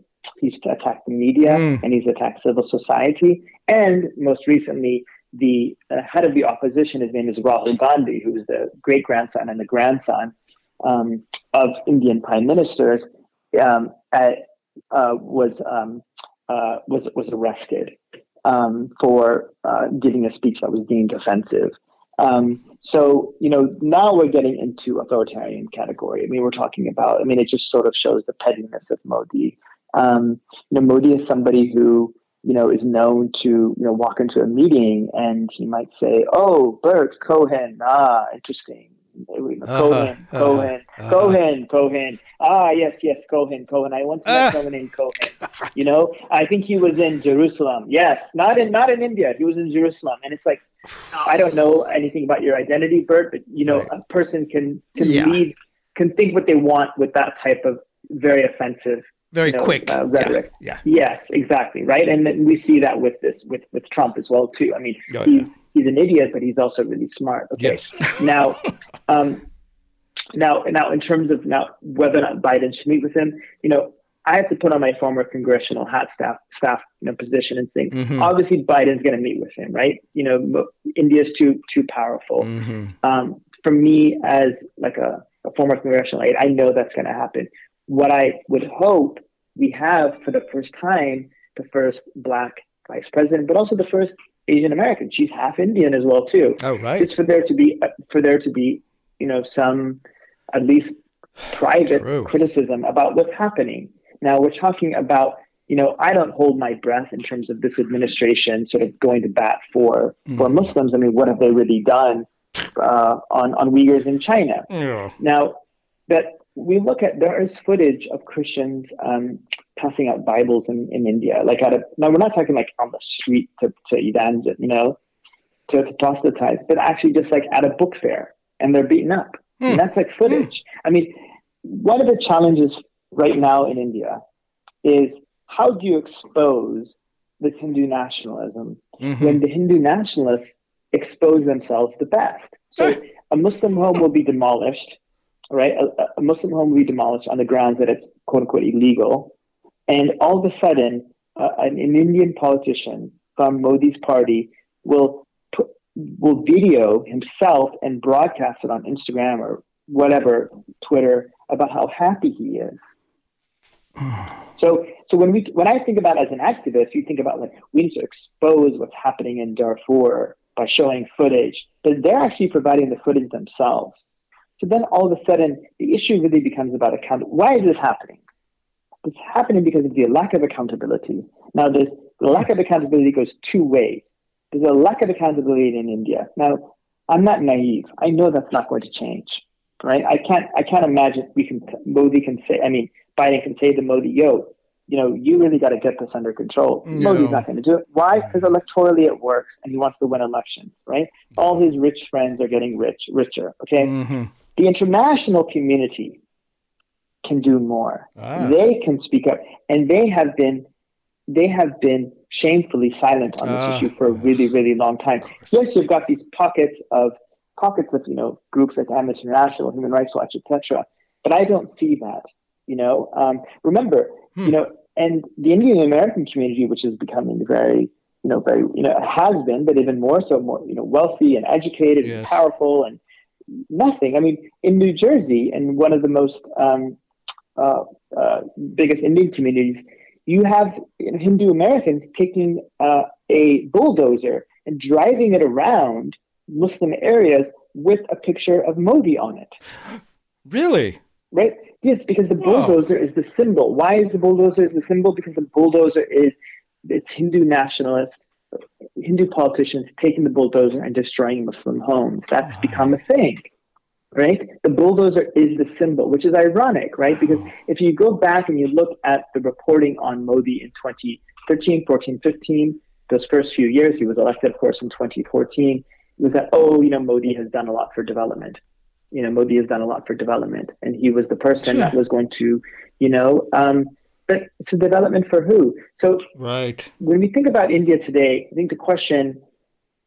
he's attacked the media, mm. and he's attacked civil society. And most recently, the uh, head of the opposition, his name is Rahul Gandhi, who is the great grandson and the grandson um, of Indian prime ministers, um, at, uh, was um, uh, was was arrested um, for uh, giving a speech that was deemed offensive. Um, so, you know, now we're getting into authoritarian category. I mean, we're talking about, I mean, it just sort of shows the pettiness of Modi. Um, you know, Modi is somebody who, you know, is known to, you know, walk into a meeting and he might say, oh, Bert Cohen, ah, interesting. Cohen, uh-huh, Cohen, uh-huh. Cohen, Cohen. Ah, yes, yes, Cohen, Cohen. I once met uh. someone named Cohen. You know, I think he was in Jerusalem. Yes, not in not in India. He was in Jerusalem, and it's like I don't know anything about your identity, Bert, but you know, right. a person can can yeah. lead, can think what they want with that type of very offensive,
very
you know,
quick
uh, rhetoric.
Yeah,
yeah, Yes, exactly. Right, and we see that with this with with Trump as well too. I mean, oh, he's yeah. he's an idiot, but he's also really smart. Okay,
yes.
now, um, now, now, in terms of now whether or not Biden should meet with him, you know, I have to put on my former congressional hat staff staff you know position and think mm-hmm. obviously Biden's going to meet with him, right? You know, India's too too powerful. Mm-hmm. Um, for me, as like a, a former congressional aide, I know that's going to happen. What I would hope we have for the first time the first black vice president, but also the first Asian American. She's half Indian as well too.
Oh right.
It's for there to be for there to be you know some at least private True. criticism about what's happening now we're talking about, you know, I don't hold my breath in terms of this administration sort of going to bat for mm. for Muslims. I mean, what have they really done uh, on on Uyghurs in China? Yeah. Now that we look at there is footage of Christians um, passing out Bibles in, in India, like at a now we're not talking like on the street to to evangel, you know, to, to proselytize, but actually just like at a book fair, and they're beaten up, mm. and that's like footage. Mm. I mean, one of the challenges right now in India is how do you expose this Hindu nationalism mm-hmm. when the Hindu nationalists expose themselves the best? So a Muslim home will be demolished, right? A, a, Muslim home will be demolished on the grounds that it's quote unquote illegal. And all of a sudden, uh, an, an Indian politician from Modi's party will put, will video himself and broadcast it on Instagram or whatever, Twitter, about how happy he is so, so when we when I think about as an activist, you think about like we need to expose what's happening in Darfur by showing footage, but they're actually providing the footage themselves. So then all of a sudden, the issue really becomes about account. Why is this happening? It's happening because of the lack of accountability. Now, this lack of accountability goes two ways. There's a lack of accountability in India. Now, I'm not naive. I know that's not going to change, right? I can't. I can't imagine we can. Modi can say. I mean, Biden can say to Modi, "Yo, you know, you really got to get this under control." No. Modi's not going to do it. Why? Because electorally it works, and he wants to win elections, right? All his rich friends are getting rich, richer. Okay. Mm-hmm. The international community can do more. Ah. They can speak up, and they have been they have been shamefully silent on this uh, issue for a really, really long time. Yes, you've got these pockets of pockets of you know groups like Amnesty International, Human Rights Watch, etc. But I don't see that. You know, um, remember, hmm. you know, and the Indian American community, which is becoming very, you know, very, you know, has been, but even more so, more, you know, wealthy and educated yes. and powerful and nothing. I mean, in New Jersey, and one of the most um, uh, uh, biggest Indian communities, you have Hindu Americans taking uh, a bulldozer and driving it around Muslim areas with a picture of Modi on it.
Really?
Right? Yes, because the bulldozer Whoa. is the symbol. Why is the bulldozer the symbol? Because the bulldozer is it's Hindu nationalists, Hindu politicians taking the bulldozer and destroying Muslim homes. That's become a thing right? The bulldozer is the symbol, which is ironic, right? Because if you go back and you look at the reporting on Modi in 2013, 14, 15, those first few years, he was elected, of course, in 2014, it was that, oh, you know, Modi has done a lot for development. You know, Modi has done a lot for development. And he was the person that was going to, you know, um, but it's a development for who? So
right.
when we think about India today, I think the question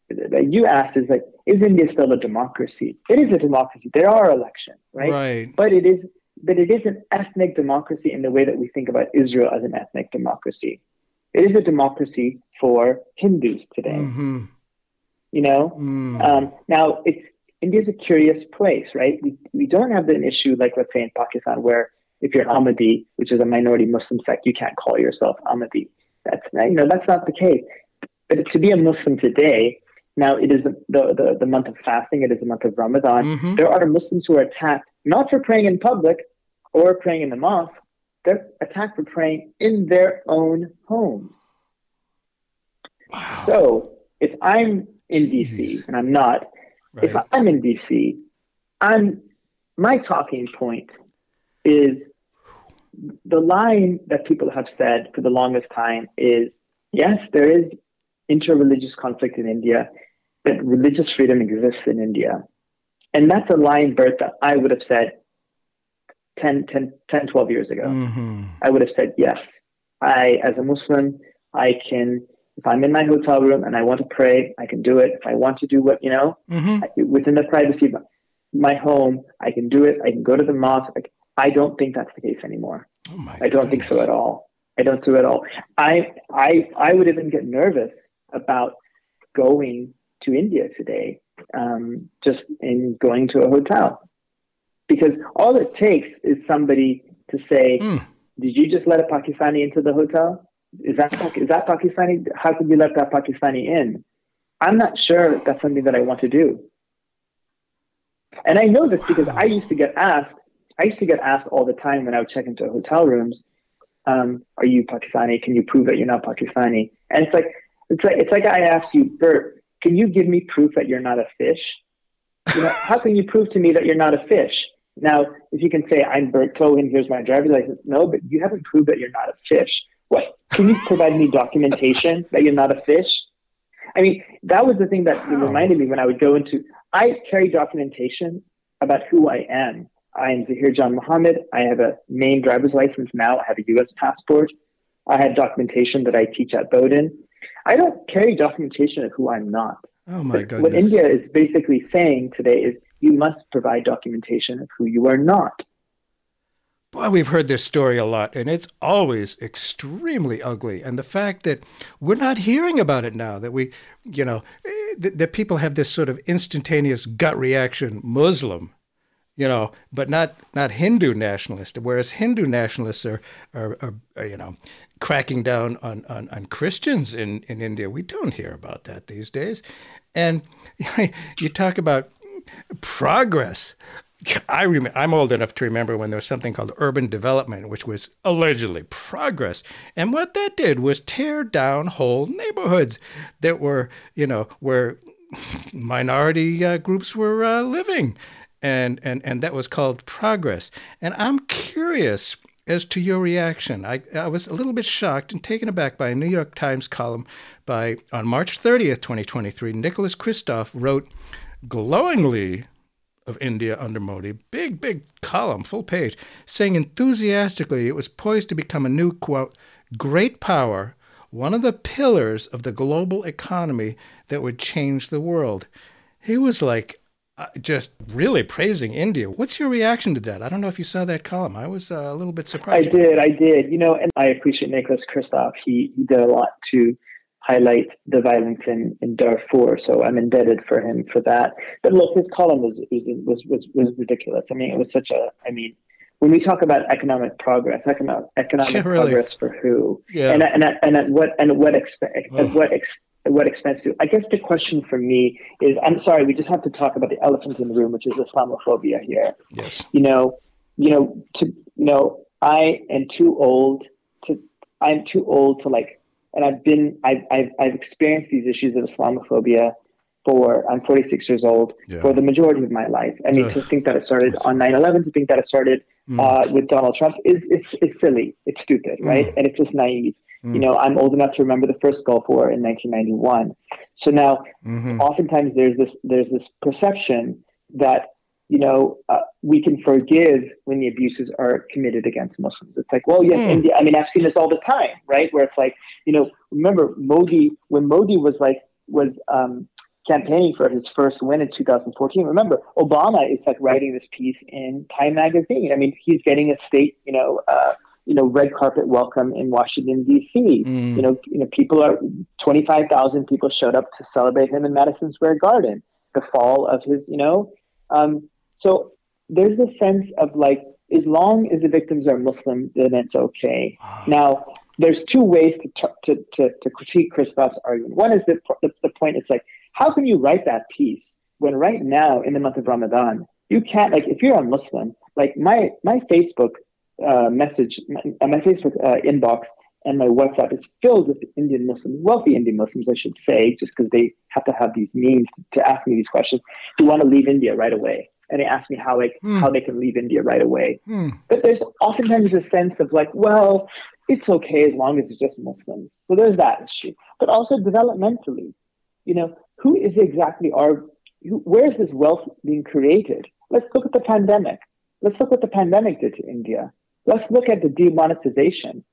that you asked is like, is India still a democracy? It is a democracy. There are elections, right?
Right.
But it is, but it is an ethnic democracy in the way that we think about Israel as an ethnic democracy. It is a democracy for Hindus today. Mm-hmm. You know, mm. um, now it's India is a curious place, right? We we don't have an issue like let's say in Pakistan where if you're Ahmadi, which is a minority Muslim sect, you can't call yourself Ahmadi. That's you know that's not the case. But to be a Muslim today, now it is the, the, the, month of fasting, it is the month of Ramadan. Mm-hmm. There are Muslims who are attacked not for praying in public or praying in the mosque, they're attacked for praying in their own homes. Wow. So if I'm in Jeez. DC and I'm not, right. if I'm in DC, I'm my talking point is the line that people have said for the longest time is yes, there is interreligious conflict in India, but religious freedom exists in India. And that's a line, Bert, that I would have said 10, 10, 10 12 years ago. Mm-hmm. I would have said, yes, I, as a Muslim, I can, if I'm in my hotel room and I want to pray, I can do it. If I want to do what, you know, mm-hmm. within the privacy of my home, I can do it. I can go to the mosque. I don't think that's the case anymore. Oh I don't goodness. think so at all. I don't do it at all. I, I, I would even get nervous about going to India today, um, just in going to a hotel. Because all it takes is somebody to say, mm. Did you just let a Pakistani into the hotel? Is that, is that Pakistani? How could you let that Pakistani in? I'm not sure that's something that I want to do. And I know this because I used to get asked, I used to get asked all the time when I would check into hotel rooms, um, are you Pakistani? Can you prove that you're not Pakistani? And it's like, it's like it's like I asked you, Bert, can you give me proof that you're not a fish? You know, how can you prove to me that you're not a fish? Now, if you can say I'm Bert Cohen, here's my driver's license. No, but you haven't proved that you're not a fish. What? Can you provide me documentation that you're not a fish? I mean, that was the thing that reminded me when I would go into. I carry documentation about who I am. I am Zahir Janmohamed. I have a Maine driver's license now. I have a U.S. passport. I have documentation that I teach at Bowdoin. I don't carry documentation of who I'm not.
Oh my goodness.
What India is basically saying today is you must provide documentation of who you are not.
Boy, we've heard this story a lot, and it's always extremely ugly. And the fact that we're not hearing about it now, that we, you know, eh, that, that people have this sort of instantaneous gut reaction Muslim. You know, but not not Hindu nationalists. Whereas Hindu nationalists are, are, are, are you know, cracking down on, on, on Christians in, in India. We don't hear about that these days. And you talk about progress. I rem- I'm old enough to remember when there was something called urban development, which was allegedly progress. And what that did was tear down whole neighborhoods that were, you know, where minority uh, groups were uh, living. And, and, and that was called progress. And I'm curious as to your reaction. I, I was a little bit shocked and taken aback by a New York Times column by on March 30th, 2023. Nicholas Kristof wrote glowingly of India under Modi, big, big column, full page, saying enthusiastically it was poised to become a new, quote, great power, one of the pillars of the global economy that would change the world. He was like uh, just really praising India. What's your reaction to that? I don't know if you saw that column. I was uh, a little bit surprised.
I did, I did. You know, and I appreciate Nicholas Kristof. He, he did a lot to highlight the violence in, in Darfur. So I'm indebted for him for that. But look, his column was was was was, was ridiculous. I mean, it was such a. I mean, when we talk about economic progress, economic economic yeah, really. progress for who, yeah. and and at, and at what and what expense at what ex, what expense to? I guess the question for me is, I'm sorry, we just have to talk about the elephant in the room, which is Islamophobia here.
Yes.
You know, you know, to you know, I am too old to. I'm too old to like and I've been I've I've, I've experienced these issues of Islamophobia for I'm 46 years old yeah. for the majority of my life. I mean, Ugh. to think that it started on 9/11, to think that it started mm. uh, with Donald Trump is it's it's silly, it's stupid, mm. right? And it's just naive. Mm. You know, I'm old enough to remember the first Gulf War in 1991. So now, mm-hmm. oftentimes there's this there's this perception that you know, uh, we can forgive when the abuses are committed against Muslims. It's like, well, yes, mm. India. I mean, I've seen this all the time, right? Where it's like, you know, remember Modi when Modi was like was um, campaigning for his first win in 2014. Remember, Obama is like writing this piece in Time Magazine. I mean, he's getting a state, you know. Uh, you know, red carpet welcome in Washington D.C. Mm. You know, you know, people are twenty five thousand people showed up to celebrate him in Madison Square Garden. The fall of his, you know, um, so there's this sense of like, as long as the victims are Muslim, then it's okay. Now, there's two ways to, to, to, to critique Kristof's argument. One is the, the, the point is like, how can you write that piece when right now in the month of Ramadan, you can't, like, if you're a Muslim, like my, my Facebook uh, message, my, my Facebook uh, inbox and my WhatsApp is filled with Indian Muslims, wealthy Indian Muslims, I should say, just because they have to have these means to, ask me these questions, who want to leave India right away and they ask me how like mm. how they can leave India right away. Mm. But there's oftentimes a sense of like, well, it's okay as long as it's just Muslims. So there's that issue. But also developmentally, you know, who is exactly our who, where is this wealth being created? Let's look at the pandemic. Let's look what the pandemic did to India. Let's look at the demonetization,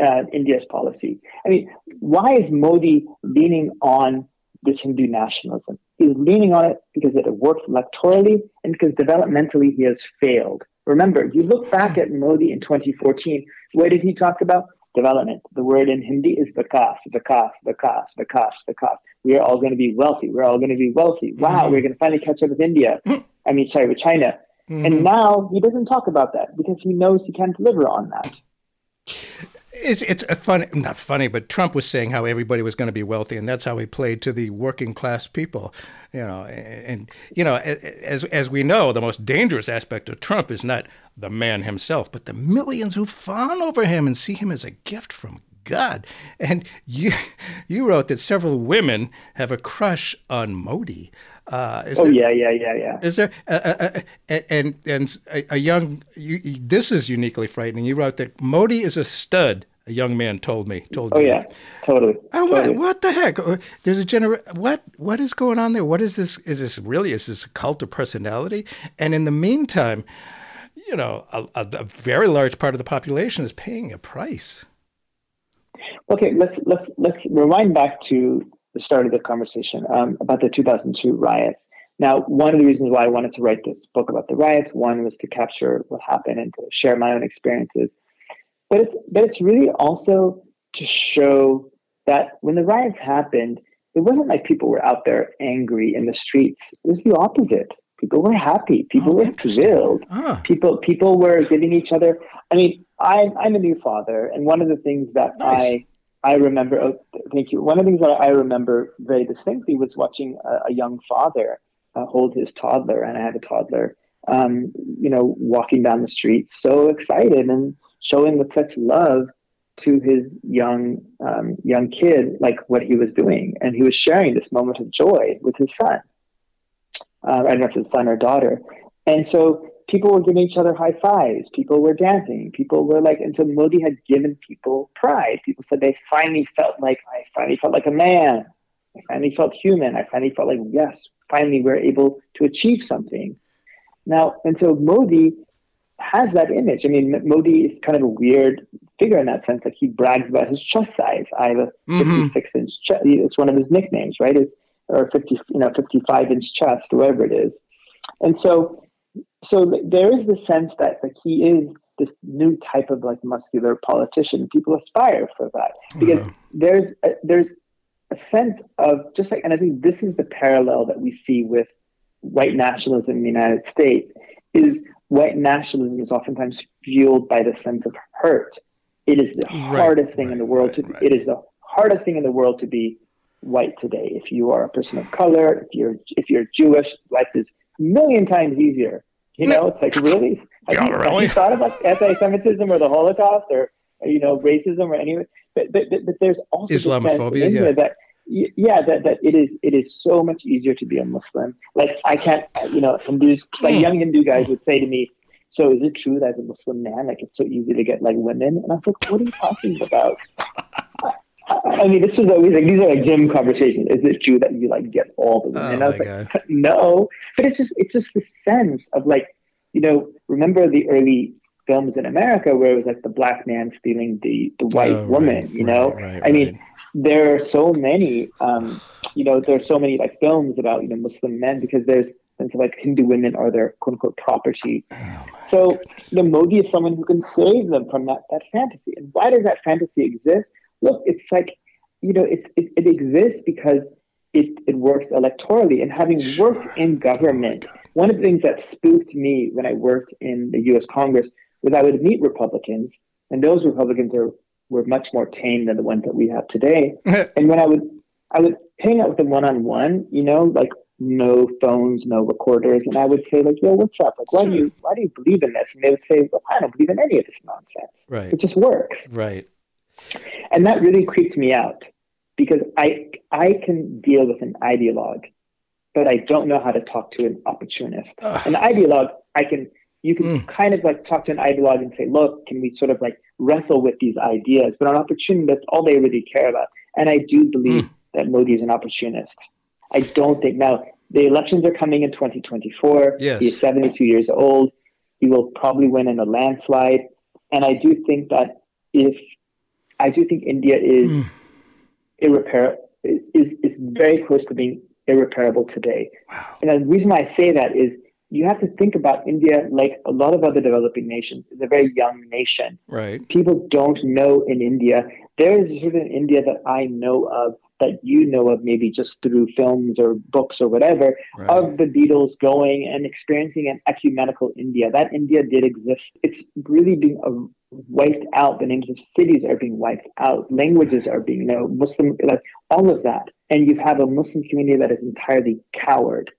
uh, India's policy. I mean, why is Modi leaning on this Hindu nationalism? He's leaning on it because it worked electorally and because developmentally he has failed. Remember, you look back at Modi in 2014, what did he talk about? Development. The word in Hindi is vikas, vikas, vikas, vikas, vikas. We are all going to be wealthy. We're all going to be wealthy. Wow, mm-hmm. we're going to finally catch up with India. I mean, sorry, with China. Mm-hmm. And now he doesn't talk about that because he knows he can't deliver on that
it's it's funny, not funny, but Trump was saying how everybody was going to be wealthy, and that's how he played to the working class people. You know, and, and you know, as as we know, the most dangerous aspect of Trump is not the man himself, but the millions who fawn over him and see him as a gift from God. And you you wrote that several women have a crush on Modi.
Uh, oh there, yeah, yeah, yeah, yeah.
Is there uh, uh, uh and and a, a young? You, this is uniquely frightening. You wrote that Modi is a stud a young man told me. Told
oh you. yeah, totally.
Oh,
totally.
What, what the heck? There's a gener. What what is going on there? What is this? Is this really? Is this a cult of personality? And in the meantime, you know, a, a very large part of the population is paying a price.
Okay, let's let's let's rewind back to the start of the conversation um, about the 2002 riots. Now, one of the reasons why I wanted to write this book about the riots, one was to capture what happened and to share my own experiences but it's but it's really also to show that when the riots happened, it wasn't like people were out there angry in the streets. It was the opposite. people were happy. People oh, were thrilled. Ah. People people were giving each other. I mean, I'm I'm a new father, and one of the things that nice. I I remember. Oh, thank you. One of the things that I remember very distinctly was watching a, a young father uh, hold his toddler, and I have a toddler. Um, you know, walking down the street, so excited and showing with such love to his young um, young kid, like what he was doing, and he was sharing this moment of joy with his son. Uh, I don't know if it's son or daughter, and so people were giving each other high fives. People were dancing. People were like, and so Modi had given people pride. People said they finally felt like I finally felt like a man. I finally felt human. I finally felt like yes, finally we're able to achieve something. Now, and so Modi has that image. I mean, Modi is kind of a weird figure in that sense. Like he brags about his chest size. I have a mm-hmm. 56 inch chest. It's one of his nicknames, right? Is or 50, you know, 55 inch chest, whatever it is. And so, so there is the sense that like he is this new type of like muscular politician. People aspire for that because uh-huh. there's a, there's a sense of just like, and I think this is the parallel that we see with white nationalism in the United States is white nationalism is oftentimes fueled by the sense of hurt. It is the right, hardest thing right, in the world right, to. It is the hardest thing in the world to be white today. If you are a person of color, if you're if you're Jewish, life is a million times easier. You know, it's like really. Have, yeah, you, really? have you thought about anti-Semitism or the Holocaust or you know racism or any? But but, but, but there's also
Islamophobia.
Yeah. That, yeah, that, that it is it is so much easier to be a Muslim. Like I can't, you know, Hindus like hmm. young Hindu guys would say to me, "So is it true that as a Muslim man, like it's so easy to get like women?" And I was like, "What are you talking about?" I mean, this was always like these are like gym conversations. Is it true that you like get all the women? Oh, and I was like, God. no, but it's just it's just the sense of like, you know, remember the early films in America where it was like the black man stealing the the white oh, woman. Right, you know, right, right, I mean there are so many, um, you know, there are so many like films about you know Muslim men because there's sense of like Hindu women are their quote unquote property. Oh so the Modi is someone who can save them from that that fantasy. And why does that fantasy exist? Look, it's like you know, it it, it exists because it, it works electorally. And having worked in oh government, one of the things that spooked me when I worked in the U.S. Congress was I would meet Republicans, and those Republicans are were much more tame than the ones that we have today. and when I would I would hang out with them one on one, you know, like no phones, no recorders, and I would say like, "Yo, what's up? Like, why do you why do you believe in this?" And they would say, "Well, I don't believe in any of this nonsense.
Right?
It just works."
Right.
And that really creeped me out because I I can deal with an ideologue, but I don't know how to talk to an opportunist. An ideologue, I can you can mm. kind of like talk to an ideologue and say, look, can we sort of like wrestle with these ideas? But an opportunist, all they really care about. And I do believe mm. that Modi is an opportunist. I don't think now the elections are coming in 2024.
Yes.
He's 72 years old. He will probably win in a landslide. And I do think that if I do think India is mm. irreparable is is very close to being irreparable today. Wow. And the reason I say that is you have to think about India like a lot of other developing nations. It's a very young nation.
Right.
People don't know in India. There is a certain India that I know of that you know of maybe just through films or books or whatever right. of the Beatles going and experiencing an ecumenical India. That India did exist. It's really being uh, wiped out. The names of cities are being wiped out. Languages are being, you know, Muslim, like all of that. And you have had a Muslim community that is entirely coward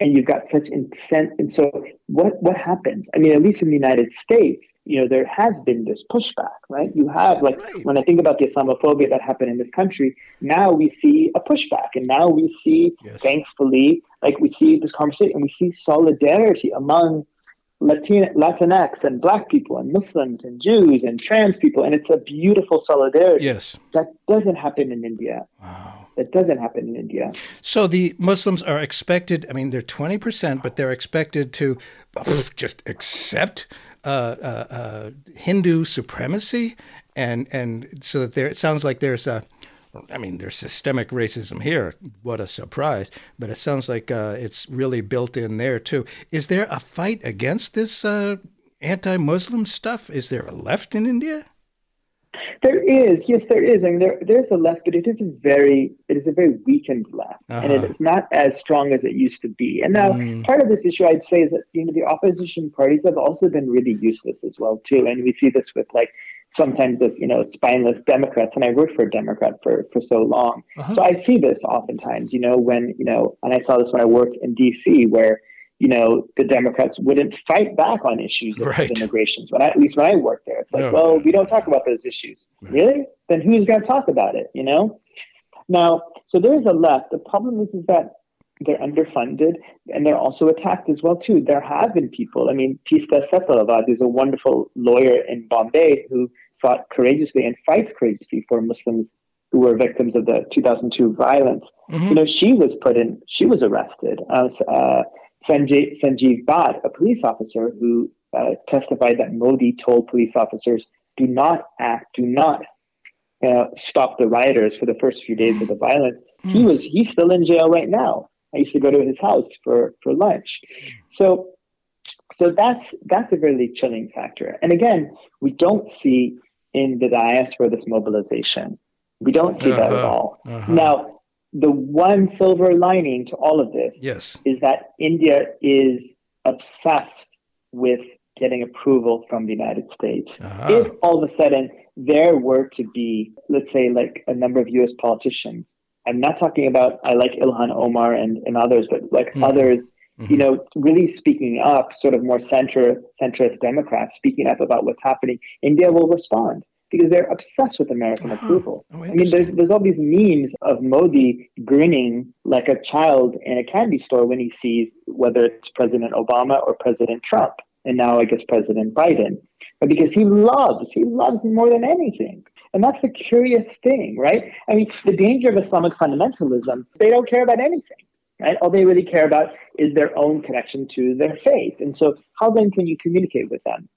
and you've got such incent and so what what happens i mean at least in the united states you know there has been this pushback right you have like right. when i think about the islamophobia that happened in this country now we see a pushback and now we see yes. thankfully like we see this conversation and we see solidarity among Latin, Latinx and Black people and Muslims and Jews and trans people, and it's a beautiful solidarity.
Yes,
that doesn't happen in India.
Wow.
That doesn't happen in India.
So the Muslims are expected, I mean, they're 20%, but they're expected to just accept uh, uh, uh, Hindu supremacy. And, and so that there, it sounds like there's a, I mean, there's systemic racism here. What a surprise. But it sounds like uh, it's really built in there, too. Is there a fight against this uh, anti Muslim stuff? Is there a left in India?
There is, yes, there is. I mean, there there's a left, but it is a very it is a very weakened left, uh-huh. and it uh-huh. not as strong as it used to be. And now, mm. part of this issue, I'd say, is that you know the opposition parties have also been really useless as well too, and we see this with like sometimes this you know spineless Democrats, and I worked for a Democrat for for so long, uh-huh. so I see this oftentimes. You know, when you know, and I saw this when I worked in D.C., where you know, the Democrats wouldn't fight back on issues of right. immigration. When I, at least when I worked there, it's like, no. well, we don't talk about those issues. Right. Really? Then who's going to talk about it? You know. Now, so there's a left. The problem is, is that they're underfunded and they're also attacked as well too. There have been people. I mean, Teesta Setalvad is a wonderful lawyer in Bombay who fought courageously and fights courageously for Muslims who were victims of the 2002 violence. Mm-hmm. You know, she was put in. She was arrested. Uh, uh, Sanjay, Sanjiv Bhatt, a police officer who uh, testified that Modi told police officers, do not act, do not uh, stop the rioters for the first few days of the violence. Mm. He was he's still in jail right now. I used to go to his house for, for lunch. So so that's that's a really chilling factor. And again, we don't see in the diaspora this mobilization. We don't see uh-huh. that at uh-huh. all. Uh-huh. Now, the one silver lining to all of this
yes.
is that India is obsessed with getting approval from the United States. Uh-huh. If all of a sudden there were to be, let's say, like a number of US politicians, I'm not talking about, I like Ilhan Omar and, and others, but like mm-hmm. others, mm-hmm. you know, really speaking up, sort of more center, centrist Democrats speaking up about what's happening, India will respond because they're obsessed with American uh-huh. approval. Oh, I mean, there's there's all these memes of Modi grinning like a child in a candy store when he sees whether it's President Obama or President Trump, and now I guess President Biden, but because he loves, he loves more than anything. And that's the curious thing, right? I mean, the danger of Islamic fundamentalism, they don't care about anything, right? All they really care about is their own connection to their faith. And so, how then can you communicate with them?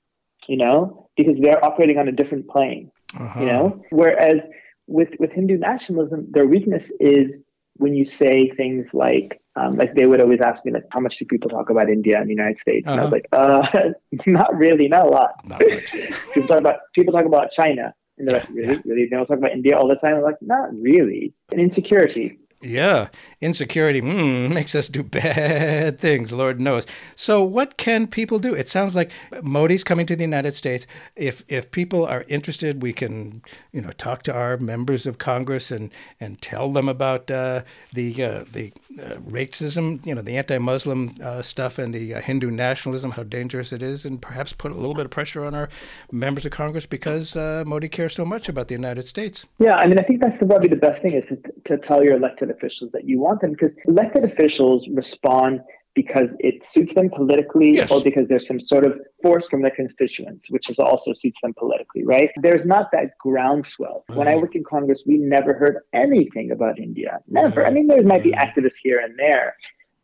you know, because they're operating on a different plane, uh-huh. you know. Whereas with with Hindu nationalism, their weakness is when you say things like, um, like they would always ask me, like, how much do people talk about India and the United States? Uh-huh. And I was uh-huh. like, uh, not really, not a lot. Not people talk about people talk about China. And they're yeah, like, really, yeah. really? They don't talk about India all the time. I'm like, not really. And insecurity.
Yeah, insecurity mm, makes us do bad things, Lord knows. So, what can people do? It sounds like Modi's coming to the United States. If if people are interested, we can, you know, talk to our members of Congress and and tell them about uh, the uh, the uh, racism, you know, the anti-Muslim uh, stuff and the uh, Hindu nationalism, how dangerous it is, and perhaps put a little bit of pressure on our members of Congress because uh, Modi cares so much about the United States.
Yeah, I mean, I think that's probably the best thing is to, to tell your elected officials that you want them because elected officials respond because it suits them politically yes. or because there's some sort of force from their constituents, which is also suits them politically, right? There's not that groundswell. When I worked in Congress, we never heard anything about India. Never. Mm-hmm. I mean, there might be mm-hmm. activists here and there.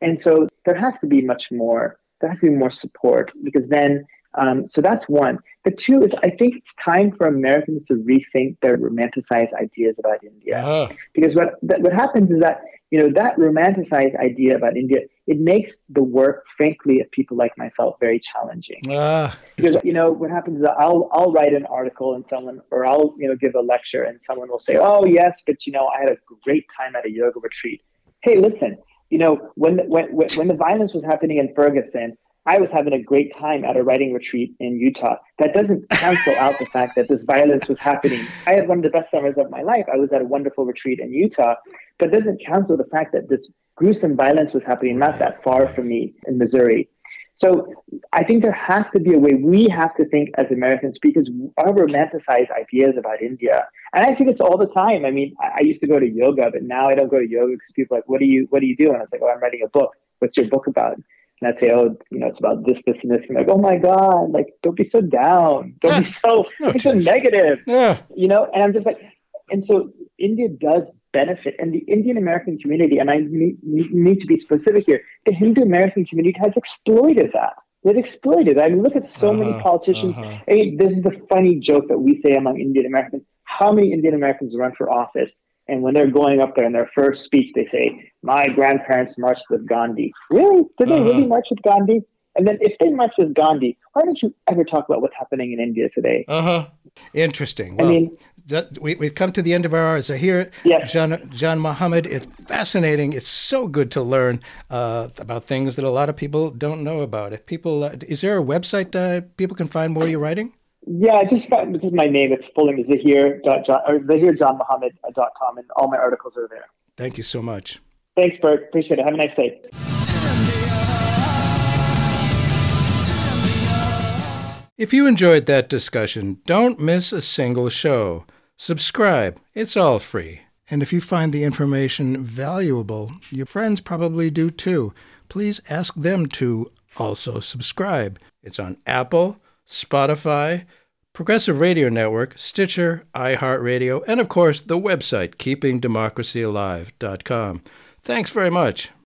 And so there has to be much more, there has to be more support because then um, so that's one. The two is I think it's time for Americans to rethink their romanticized ideas about India. Uh-huh. Because what what happens is that you know that romanticized idea about India it makes the work, frankly, of people like myself very challenging. Uh, because you know what happens is I'll I'll write an article and someone or I'll you know give a lecture and someone will say, oh yes, but you know I had a great time at a yoga retreat. Hey, listen, you know when when when the violence was happening in Ferguson I was having a great time at a writing retreat in Utah. That doesn't cancel out the fact that this violence was happening. I had one of the best summers of my life. I was at a wonderful retreat in Utah, but doesn't cancel the fact that this gruesome violence was happening not that far from me in Missouri. So I think there has to be a way we have to think as Americans because our romanticized ideas about India, and I see this all the time. I mean, I, I used to go to yoga, but now I don't go to yoga because people are like, "What do you What do you do?" And I was like, "Oh, I'm writing a book. What's your book about?" And I'd say, oh, you know, it's about this, this, and this. And like, oh my God, like, don't be so down. Don't yeah. be so, no, be so negative.
Yeah.
You know, and I'm just like, and so India does benefit, and the Indian American community, and I need, need to be specific here, the Hindu American community has exploited that. They've exploited. I mean, look at so uh-huh, many politicians. Uh-huh. Hey, this is a funny joke that we say among Indian Americans. How many Indian Americans run for office and when they're going up there in their first speech, they say, My grandparents marched with Gandhi. Really? Did uh-huh. they really uh-huh. march with Gandhi? And then if they marched with Gandhi, why don't you ever talk about what's happening in India today?
Uh-huh. Interesting. Well, I mean, we, we've come to the end of our hour. So here, yes. Jean, Janmohamed. It's fascinating. It's so good to learn uh, about things that a lot of people don't know about. If people, uh, is there a website uh, people can find more of your writing?
Yeah, just got, this is my name. It's full name Zahir dot or ZahirJanmohamed.com, and all my articles are there.
Thank you so much.
Thanks, Bert. Appreciate it. Have a nice day.
If you enjoyed that discussion, don't miss a single show. Subscribe, it's all free. And if you find the information valuable, your friends probably do too. Please ask them to also subscribe. It's on Apple, Spotify, Progressive Radio Network, Stitcher, iHeartRadio, and of course the website keepingdemocracyalive.com. Thanks very much.